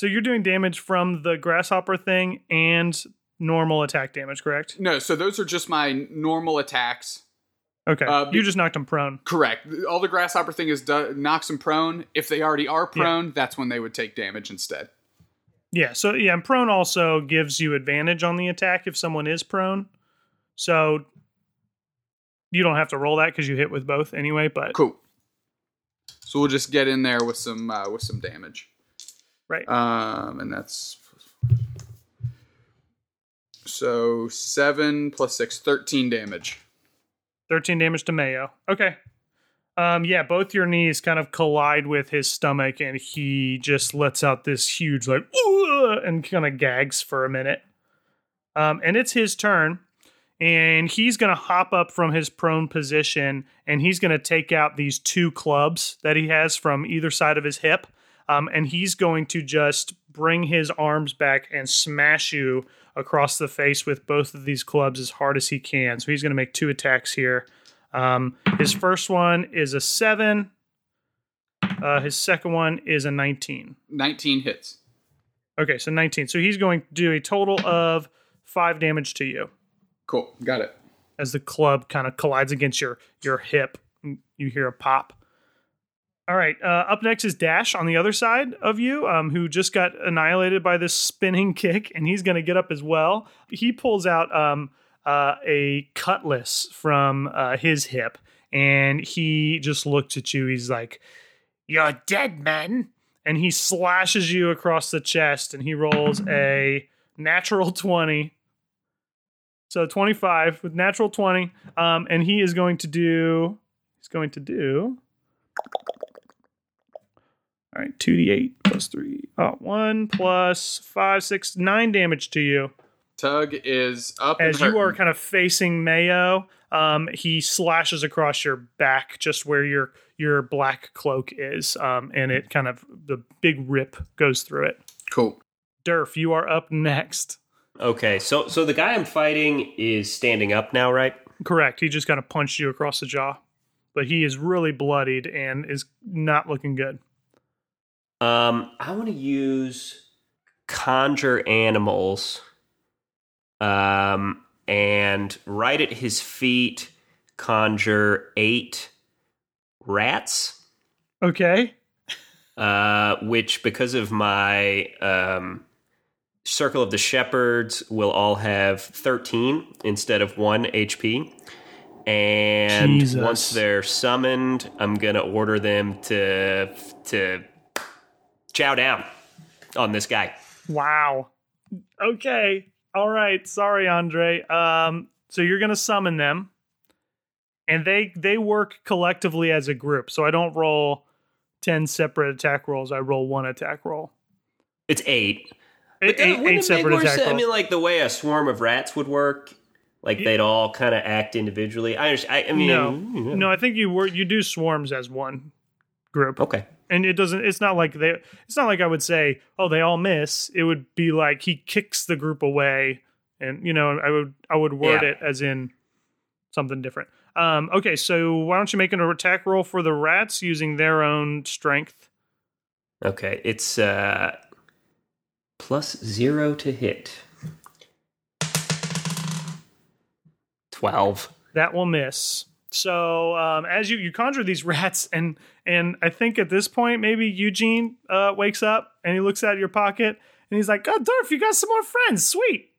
So you're doing damage from the grasshopper thing and normal attack damage, correct? No, so those are just my normal attacks. Okay. Uh, you just knocked him prone. Correct. All the grasshopper thing is do- knocks them prone. If they already are prone, that's when they would take damage instead. Yeah. So yeah, and prone also gives you advantage on the attack if someone is prone. So you don't have to roll that because you hit with both anyway. But Cool. So we'll just get in there with some uh, with some damage. Right. Um, and that's so seven plus six, 13 damage. 13 damage to Mayo. Okay. Um, yeah, both your knees kind of collide with his stomach, and he just lets out this huge, like, and kind of gags for a minute. Um, and it's his turn, and he's going to hop up from his prone position, and he's going to take out these two clubs that he has from either side of his hip. Um, and he's going to just bring his arms back and smash you across the face with both of these clubs as hard as he can. So he's going to make two attacks here. Um, his first one is a seven. Uh, his second one is a 19. 19 hits. Okay, so 19. So he's going to do a total of five damage to you Cool. Got it. as the club kind of collides against your your hip. You hear a pop. All right. Uh, up next is Dash on the other side of you, um, who just got annihilated by this spinning kick, and he's going to get up as well. He pulls out um, uh, a cutlass from uh, his hip, and he just looks at you. He's like, "You're dead, man!" And he slashes you across the chest, and he rolls a natural twenty. So 25 with natural 20. Um, and he is going to do, he's going to do, all right, 2d8 plus 3. Oh, 1 plus 5, 6, 9 damage to you. Tug is up As and you are kind of facing Mayo, um, he slashes across your back just where your your black cloak is. Um, and it kind of, the big rip goes through it. Cool. Durf, you are up next. Okay, so so the guy I'm fighting is standing up now, right? Correct. He just kind of punched you across the jaw. But he is really bloodied and is not looking good. Um, I want to use conjure animals. Um, and right at his feet, conjure eight rats. Okay. Uh, which because of my um circle of the shepherds will all have 13 instead of 1 HP. And Jesus. once they're summoned, I'm going to order them to to chow down on this guy. Wow. Okay. All right. Sorry, Andre. Um, so you're gonna summon them. And they they work collectively as a group. So I don't roll ten separate attack rolls. I roll one attack roll. It's 8. Eight, But eight, make separate attack sense- rolls. I mean like the way a swarm of rats would work, like they'd all kind of act individually. I understand. I, I mean no, yeah. no. I think you were you do swarms as one group. Okay. And it doesn't it's not like they it's not like i would say oh they all miss it would be like he kicks the group away and you know i would i would word Yeah. it as in something different um okay so why don't you make an attack roll for the rats using their own strength Okay, it's uh plus 0 to hit. 12. that will miss so um as you you conjure these rats and and i think at this point maybe eugene uh wakes up and he looks out of your pocket and he's like oh Durf, you got some more friends. Sweet.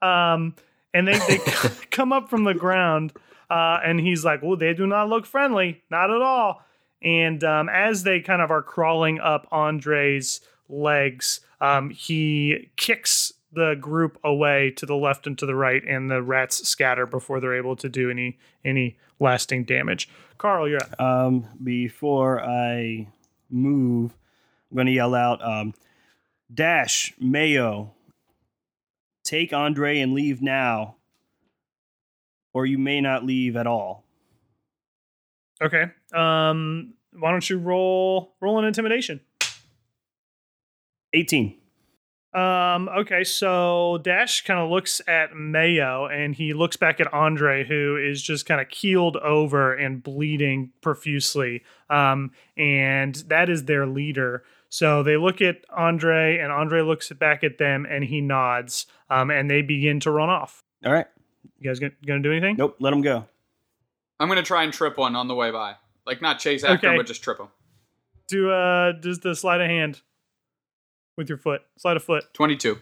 Um and they they come up from the ground uh and he's like well they do not look friendly. Not at all. And um as they kind of are crawling up andre's legs um he kicks the group away to the left and to the right and the rats scatter before they're able to do any any lasting damage carl you're up Um, before I move, I'm going to yell out, um, Dash, Mayo, take Andre and leave now, or you may not leave at all. okay um why don't you roll roll an intimidation 18. Um, okay, so Dash kind of looks at Mayo and he looks back at Andre, who is just kind of keeled over and bleeding profusely. Um, and that is their leader. So they look at Andre, and Andre looks back at them and he nods. Um, and they begin to run off. All right. You guys gonna, gonna do anything? Nope. Let them go. I'm gonna try and trip one on the way by. Like not chase after, Okay. him, but just trip him. Do uh, just the sleight of hand with your foot. Slide a foot. Twenty-two.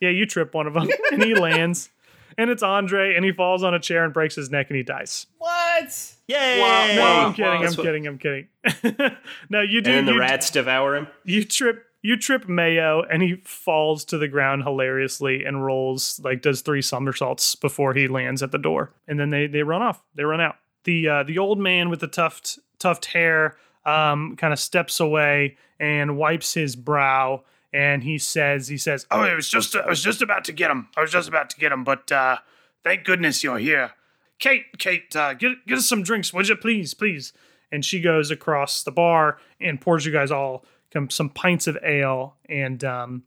Yeah, you trip one of them, and he lands. And it's Andre, and he falls on a chair and breaks his neck, and he dies. What? Yay! Wow, No, wow. I'm kidding. I'm That's what- kidding. I'm kidding. no, you do. And then the you, rats devour him. you trip. You trip Mayo, and he falls to the ground hilariously and rolls like does three somersaults before he lands at the door. And then they they run off. They run out. The uh, the old man with the tuft tuft hair um, kind of steps away and wipes his brow. And he says, he says, Oh, it was just I was just about to get him. I was just about to get him, but uh thank goodness you're here. Kate, Kate, uh, get get us some drinks, would you, please, please? and she goes across the bar and pours you guys all some pints of ale and um,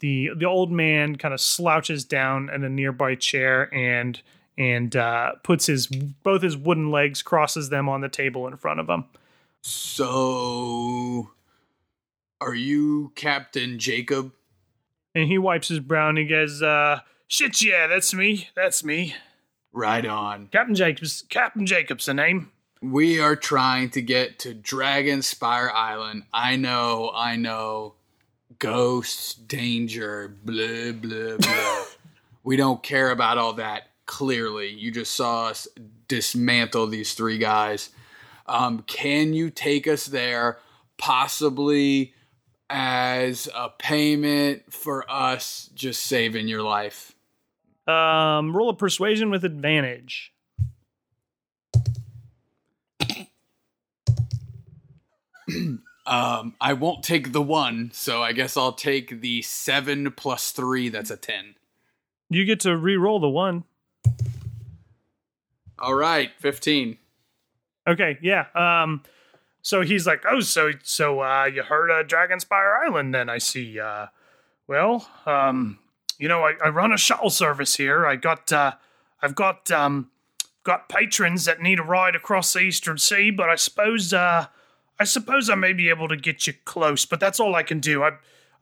the the old man kind of slouches down in a nearby chair and and uh, puts his both his wooden legs crosses them on the table in front of him So, are you Captain Jacob? and he wipes his brow and he goes uh, Shit, yeah, that's me. That's me. Right on. captain jacobs Captain Jacob's the name. We are trying to get to Dragon Spire Island. I know, I know. Ghosts, danger, blah, blah, blah. we don't care about all that, clearly. You just saw us dismantle these three guys. Um, can you take us there, possibly as a payment for us just saving your life? um, roll a persuasion with advantage Um, I won't take the one, so I guess I'll take the seven plus three. That's a ten. you get to re-roll the one All right, fifteen. Okay, yeah. Um, so he's like, Oh, so so uh you heard of Dragonspire Island then I see. Uh well, um you know, I, I run a shuttle service here. I got uh I've got um got patrons that need a ride across the Eastern Sea, but I suppose uh I suppose I may be able to get you close, but that's all I can do. I,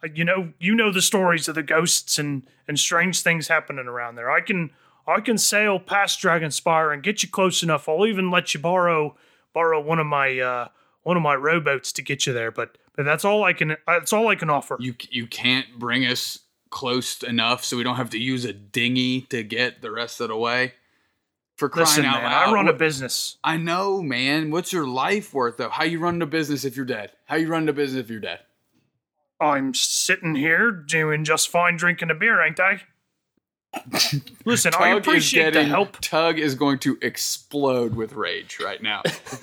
I you know, you know the stories of the ghosts and and strange things happening around there. I can I can sail past Dragonspire and get you close enough. I'll even let you borrow borrow one of my uh one of my rowboats to get you there, but but that's all I can that's all I can offer. You you can't bring us close enough so we don't have to use a dinghy to get the rest of the way. For crying Listen, out man, loud! I run a business. I know, man. What's your life worth though? How you run the business if you're dead? How you run the business if you're dead? I'm sitting here doing just fine drinking a beer, ain't I? Listen, I Tug is appreciate the help. Tug is going to explode with rage right now.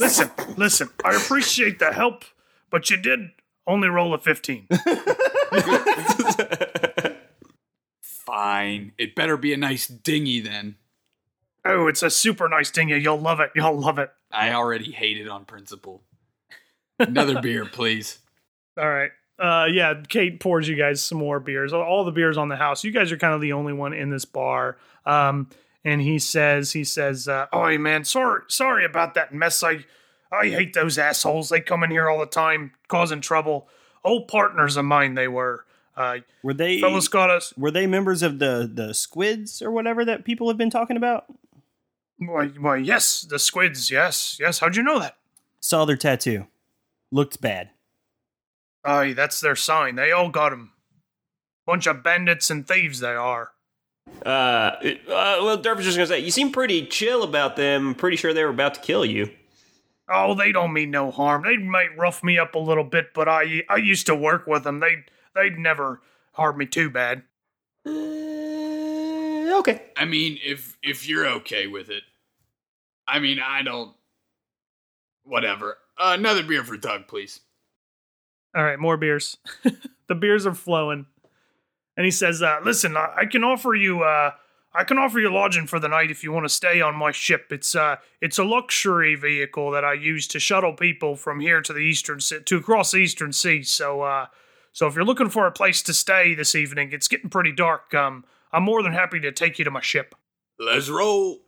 Listen, listen, I appreciate the help, but you did only roll a 15. Fine. It better be a nice dinghy then. Oh, it's a super nice dinghy. You'll love it. You'll love it. I already hate it on principle. Another beer, please. All right. Uh, yeah, Kate pours you guys some more beers. All- the beers on the house. You guys are kind of the only one in this bar. Um, and he says, he says, uh, Oh, man, sorry, sorry about that mess. I, I hate those assholes. They come in here all the time, causing trouble. Old partners of mine, they were. Uh, Were they fellas got us. were they members of the the squids or whatever that people have been talking about? Why, why, yes, the squids. Yes, yes. How'd you know that? Saw their tattoo. Looked bad. Aye, that's their sign. They all got 'em. Bunch of bandits and thieves, they are. Uh, uh, well, Durf was just gonna say, you seem pretty chill about them. Pretty sure they were about to kill you. Oh, they don't mean no harm. They might rough me up a little bit, but I I used to work with them. They they'd never harm me too bad. Uh, okay. I mean, if if you're okay with it. I mean, I don't whatever. Uh, another beer for Doug, please. All right, more beers. the beers are flowing. And he says, uh, "Listen, I, I can offer you uh I can offer you lodging for the night if you want to stay on my ship. It's uh it's a luxury vehicle that I use to shuttle people from here to the eastern sea, to across the eastern sea. So uh So if you're looking for a place to stay this evening, it's getting pretty dark. Um, I'm more than happy to take you to my ship. Let's roll.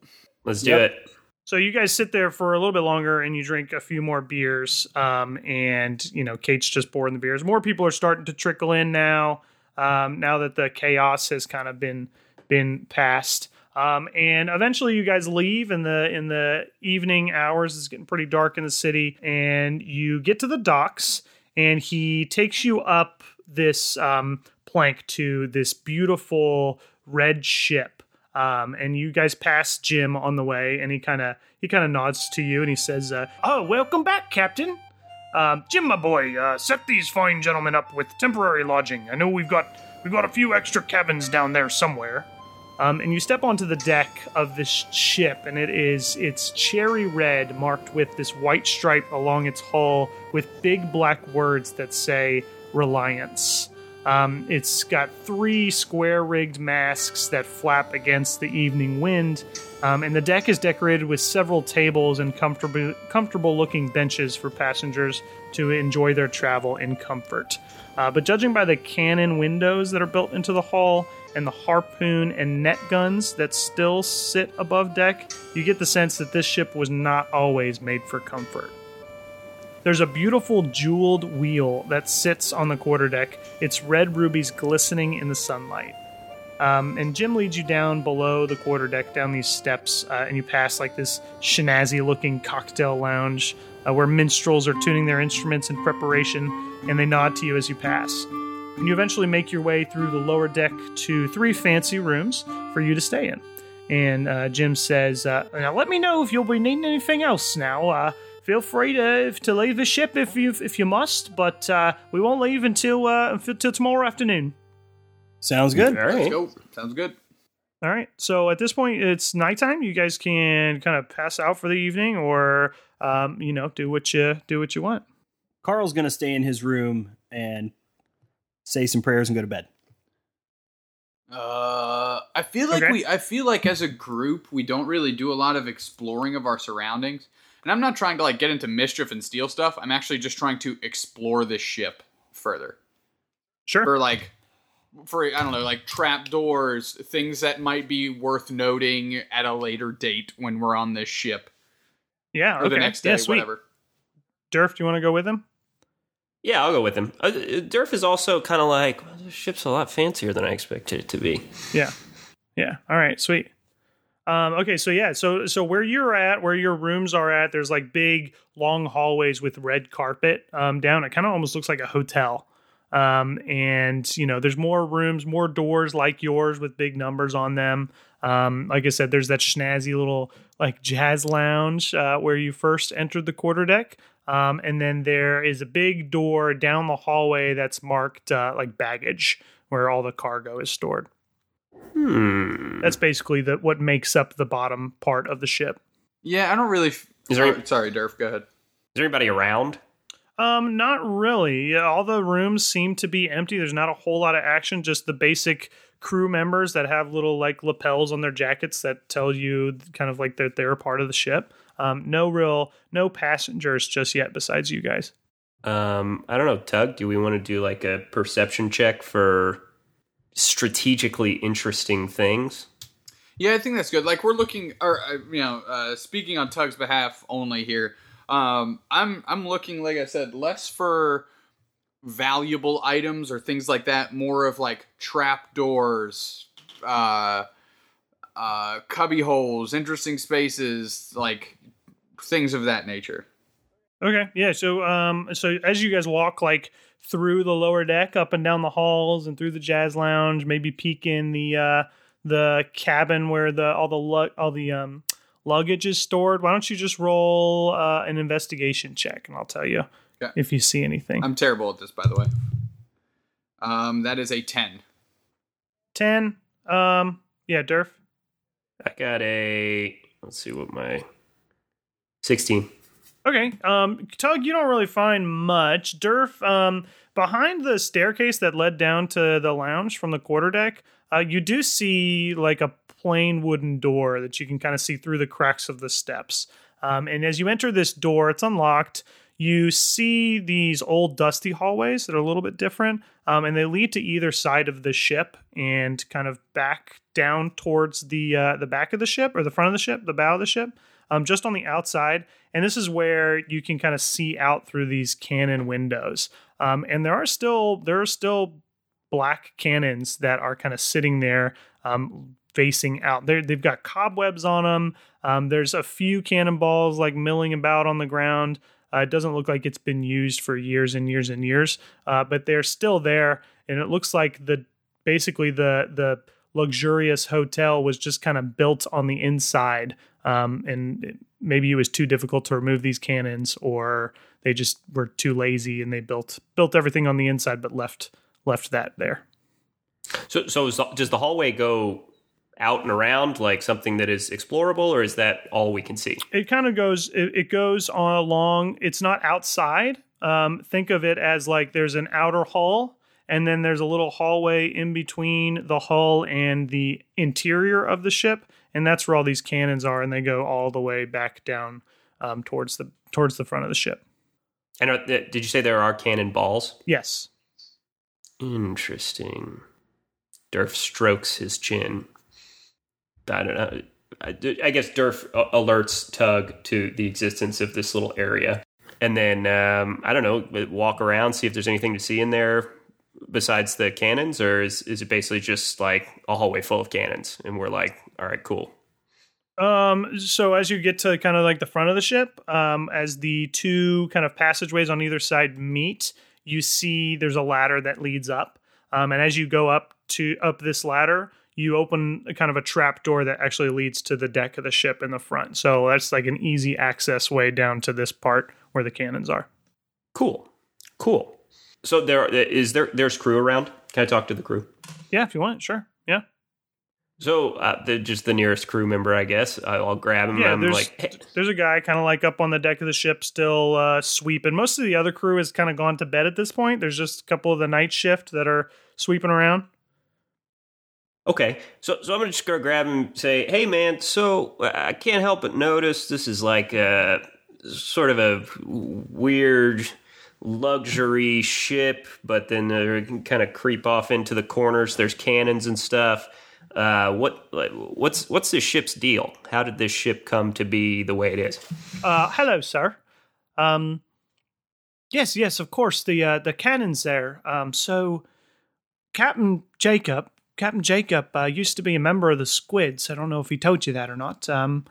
Let's do Yep. it. So you guys sit there for a little bit longer and you drink a few more beers. Um, and you know, Kate's just pouring the beers. More people are starting to trickle in now. Um, now that the chaos has kind of been been passed. Um, and eventually you guys leave in the in the evening hours. It's getting pretty dark in the city, and you get to the docks, and he takes you up this um, plank to this beautiful red ship um, and you guys pass Jim on the way, and he kind of he kind of nods to you, and he says, uh, Oh, welcome back, Captain. Um, Jim, my boy, uh, set these fine gentlemen up with temporary lodging. I know we've got we've got a few extra cabins down there somewhere. um, and you step onto the deck of this ship, and it is it's cherry red, marked with this white stripe along its hull, with big black words that say Reliance. Um, it's got three square rigged masks that flap against the evening wind, um, and the deck is decorated with several tables and comfortable, comfortable looking benches for passengers to enjoy their travel in comfort. Uh, but judging by the cannon windows that are built into the hull and the harpoon and net guns that still sit above deck, you get the sense that this ship was not always made for comfort. There's a beautiful jeweled wheel that sits on the quarterdeck, its red rubies glistening in the sunlight. Um, and Jim leads you down below the quarterdeck, down these steps, uh, and you pass like this shenazzy looking cocktail lounge uh, where minstrels are tuning their instruments in preparation, and they nod to you as you pass. And you eventually make your way through the lower deck to three fancy rooms for you to stay in. And uh, Jim says, uh, Now let me know if you'll be needing anything else. Now, uh, feel free to to leave the ship if you if you must, but uh, we won't leave until uh, until tomorrow afternoon. Sounds good. All Let's go. Sounds good. All right. So at this point, it's nighttime. You guys can kind of pass out for the evening, or um, you know, do what you do what you want. Carl's going to stay in his room and say some prayers and go to bed. Uh, I feel like Okay. we. I feel like as a group, we don't really do a lot of exploring of our surroundings. And I'm not trying to like get into mischief and steal stuff. I'm actually just trying to explore this ship further. Sure. For like, for I don't know, like trap doors, things that might be worth noting at a later date when we're on this ship yeah. or Okay. the next day, yeah. Sweet. whatever. Durf, do you want to go with him? Yeah, I'll go with him. Uh, Durf is also kind of like, well, this ship's a lot fancier than I expected it to be. Yeah. Yeah. All right. Sweet. Um, okay, so yeah, so so where you're at, where your rooms are at, there's like big long hallways with red carpet um, down. It kind of almost looks like a hotel. Um, and you know, there's more rooms, more doors like yours with big numbers on them. Um, like I said, there's that snazzy little like jazz lounge uh, where you first entered the quarterdeck. Um, and then there is a big door down the hallway that's marked uh, like baggage, where all the cargo is stored. Hmm. That's basically the what makes up the bottom part of the ship. Yeah, I don't really. F- Is there sorry, any- sorry, Durf. Go ahead. Is there anybody around? Um, not really. All the rooms seem to be empty. There's not a whole lot of action. Just the basic crew members that have little like lapels on their jackets that tell you kind of like that they're a part of the ship. Um, no real, no passengers just yet besides you guys. Um, I don't know, Tug. Do we want to do like a perception check for strategically interesting things? Yeah, I think that's good. Like we're looking, or uh, you know, uh, speaking on Tug's behalf only here. Um, I'm I'm looking, like I said, less for valuable items or things like that. More of like trap doors, uh, uh, cubby holes, interesting spaces, like things of that nature. Okay, yeah. So, um, so as you guys walk like through the lower deck, up and down the halls, and through the jazz lounge, maybe peek in the uh, the cabin where the all the lu- all the um, luggage is stored. Why don't you just roll uh, an investigation check, and I'll tell you Okay. if you see anything. I'm terrible at this, by the way. Um, that is a ten. Ten. Um, yeah, Durf. I got a. Let's see what my. 16. Okay. Um, Tug, you don't really find much. Durf, um, behind the staircase that led down to the lounge from the quarterdeck, uh, you do see like a plain wooden door that you can kind of see through the cracks of the steps. Um, and as you enter this door, it's unlocked. you see these old dusty hallways that are a little bit different, um, and they lead to either side of the ship and kind of back down towards the uh, the back of the ship or the front of the ship, the bow of the ship, um, just on the outside. And this is where you can kind of see out through these cannon windows. Um, and there are still there are still black cannons that are kind of sitting there um, facing out. they they've got cobwebs on them. Um, there's a few cannonballs like milling about on the ground. Uh, it doesn't look like it's been used for years and years and years, uh, but they're still there, and it looks like the basically the the luxurious hotel was just kind of built on the inside, um, and it, maybe it was too difficult to remove these cannons, or they just were too lazy and they built built everything on the inside, but left left that there. So, so is, does the hallway go out and around like something that is explorable, or is that all we can see? It kind of goes. It, it goes on along. It's not outside. Um, think of it as like there's an outer hall, and then there's a little hallway in between the hull and the interior of the ship, and that's where all these cannons are, and they go all the way back down um, towards the towards the front of the ship. And are, did you say there are cannon balls? Yes. Interesting. Durf strokes his chin. I don't know. I, I guess Durf alerts Tug to the existence of this little area. And then, um, I don't know, walk around, see if there's anything to see in there besides the cannons, or is, is it basically just like a hallway full of cannons? And we're like, all right, cool. Um, so as you get to kind of like the front of the ship, um, as the two kind of passageways on either side meet, you see there's a ladder that leads up. Um, and as you go up to up this ladder, you open a kind of a trap door that actually leads to the deck of the ship in the front. So that's like an easy access way down to this part where the cannons are. Cool. Cool. So there is there there's crew around. Can I talk to the crew? Yeah, if you want, sure. Yeah. So uh, the, just the nearest crew member, I guess. I'll grab him. Yeah, there's, like, hey. there's a guy kind of like up on the deck of the ship, still uh, sweeping. Most of the other crew has kind of gone to bed at this point. There's just a couple of the night shift that are sweeping around. Okay, so so I'm gonna just go grab him and say, "Hey, man, so uh, I can't help but notice this is like a sort of a weird luxury ship, but then they can kind of creep off into the corners. There's cannons and stuff. Uh, what what's what's this ship's deal? How did this ship come to be the way it is? Uh, hello, sir. Um, yes, yes, of course. The uh, the cannons there. Um, so Captain Jacob Captain Jacob uh, used to be a member of the Squids. I don't know if he told you that or not. Um,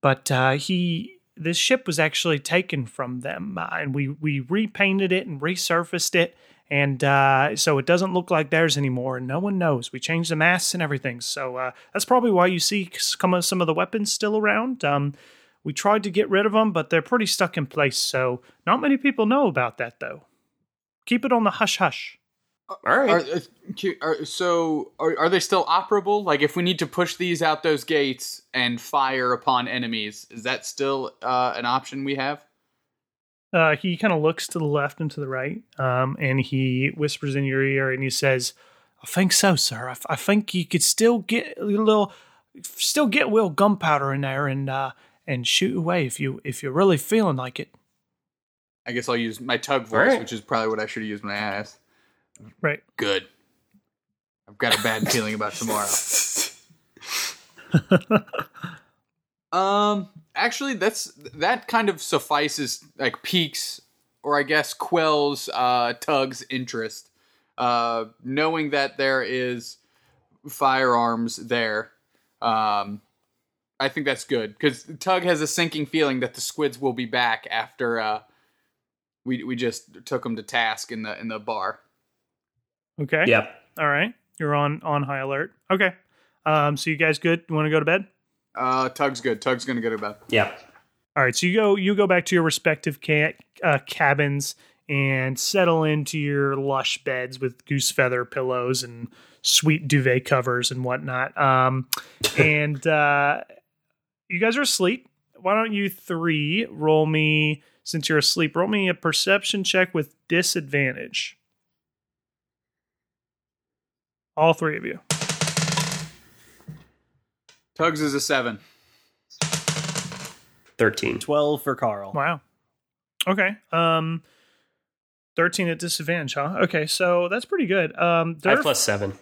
but uh, he this ship was actually taken from them, uh, and we we repainted it and resurfaced it, and uh, so it doesn't look like theirs anymore. And no one knows. We changed the masks and everything, so uh, that's probably why you see some of some of the weapons still around. Um, we tried to get rid of them, but they're pretty stuck in place. So not many people know about that, though. Keep it on the hush hush. All right. Are, uh, are, so, are, are they still operable? Like, if we need to push these out those gates and fire upon enemies, is that still uh, an option we have? Uh, he kind of looks to the left and to the right, um, and he whispers in your ear, and he says, "I think so, sir. I, I think you could still get a little, still get a little gunpowder in there, and uh, and shoot away if you if you're really feeling like it." I guess I'll use my tug voice, right. which is probably what I should have used when I asked. Right. Good. I've got a bad feeling about tomorrow. um, actually, that's that kind of suffices, like peaks, or I guess quells uh, Tug's interest. Uh, knowing that there is firearms there, um, I think that's good because Tug has a sinking feeling that the squids will be back after uh, we we just took them to task in the in the bar. Okay. Yep. All right. You're on on high alert. Okay. Um. So you guys good? You want to go to bed? Uh, Tug's good. Tug's gonna go to bed. Yeah. All right. So you go. You go back to your respective ca- uh, cabins and settle into your lush beds with goose feather pillows and sweet duvet covers and whatnot. Um, and uh, you guys are asleep. Why don't you three roll me since you're asleep? Roll me a perception check with disadvantage. All three of you. Tugs is a seven. 13. 12 for Carl. Wow. Okay. Um, thirteen at disadvantage, huh? Okay, so that's pretty good. Um, I have plus seven.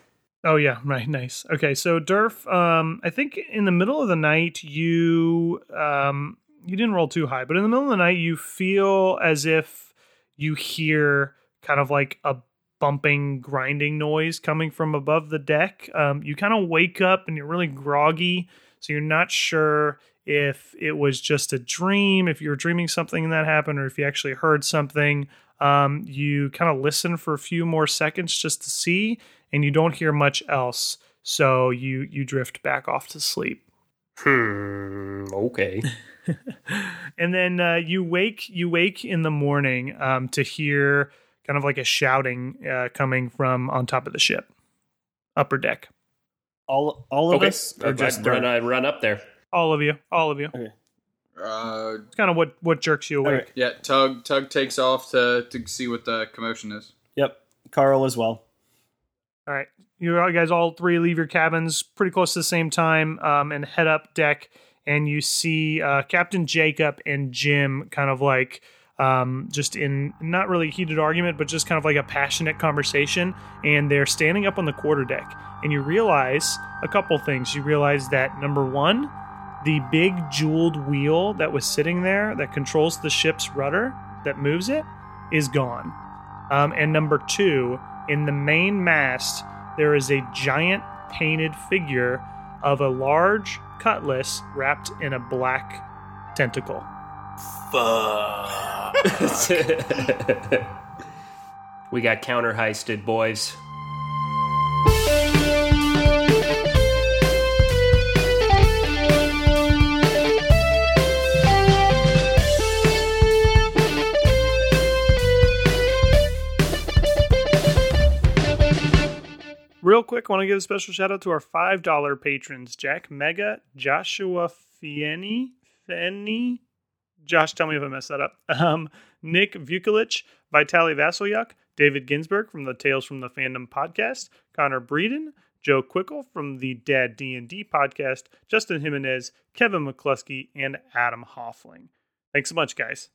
Oh yeah, right, nice. Okay, so Durf, um, I think in the middle of the night you um you didn't roll too high, but in the middle of the night you feel as if you hear kind of like a bumping, grinding noise coming from above the deck. Um, you kind of wake up and you're really groggy, so you're not sure if it was just a dream, if you were dreaming something that happened, or if you actually heard something. Um, you kind of listen for a few more seconds just to see, and you don't hear much else. So you you drift back off to sleep. Hmm. Okay. and then uh, you wake you wake in the morning um, to hear kind of like a shouting uh, coming from on top of the ship, upper deck. All all of okay. us, I, or just run, I run up there. All of you, all of you. Uh, It's kind of what what jerks you awake. Alright. yeah, Tug Tug takes off to to see what the commotion is. Yep, Carl as well. All right, you guys all three leave your cabins pretty close to the same time um, and head up deck, and you see uh, Captain Jacob and Jim kind of like um, just in not really heated argument, but just kind of like a passionate conversation, and they're standing up on the quarter deck, and you realize a couple things. You realize that number one, the big jeweled wheel that was sitting there that controls the ship's rudder that moves it is gone. Um, and number two, in the main mast, there is a giant painted figure of a large cutlass wrapped in a black tentacle. We got counter heisted, boys. Real quick, want to give a special shout out to our $5 patrons Jack Mega, Joshua Fieni, Fenny, Josh, tell me if I messed that up. Um, Nick Vukolich, Vitaly Vasilyuk, David Ginsberg from the Tales from the Fandom podcast, Connor Breeden, Joe Quickle from the Dad D&D podcast, Justin Jimenez, Kevin McCluskey, and Adam Hoffling. Thanks so much, guys.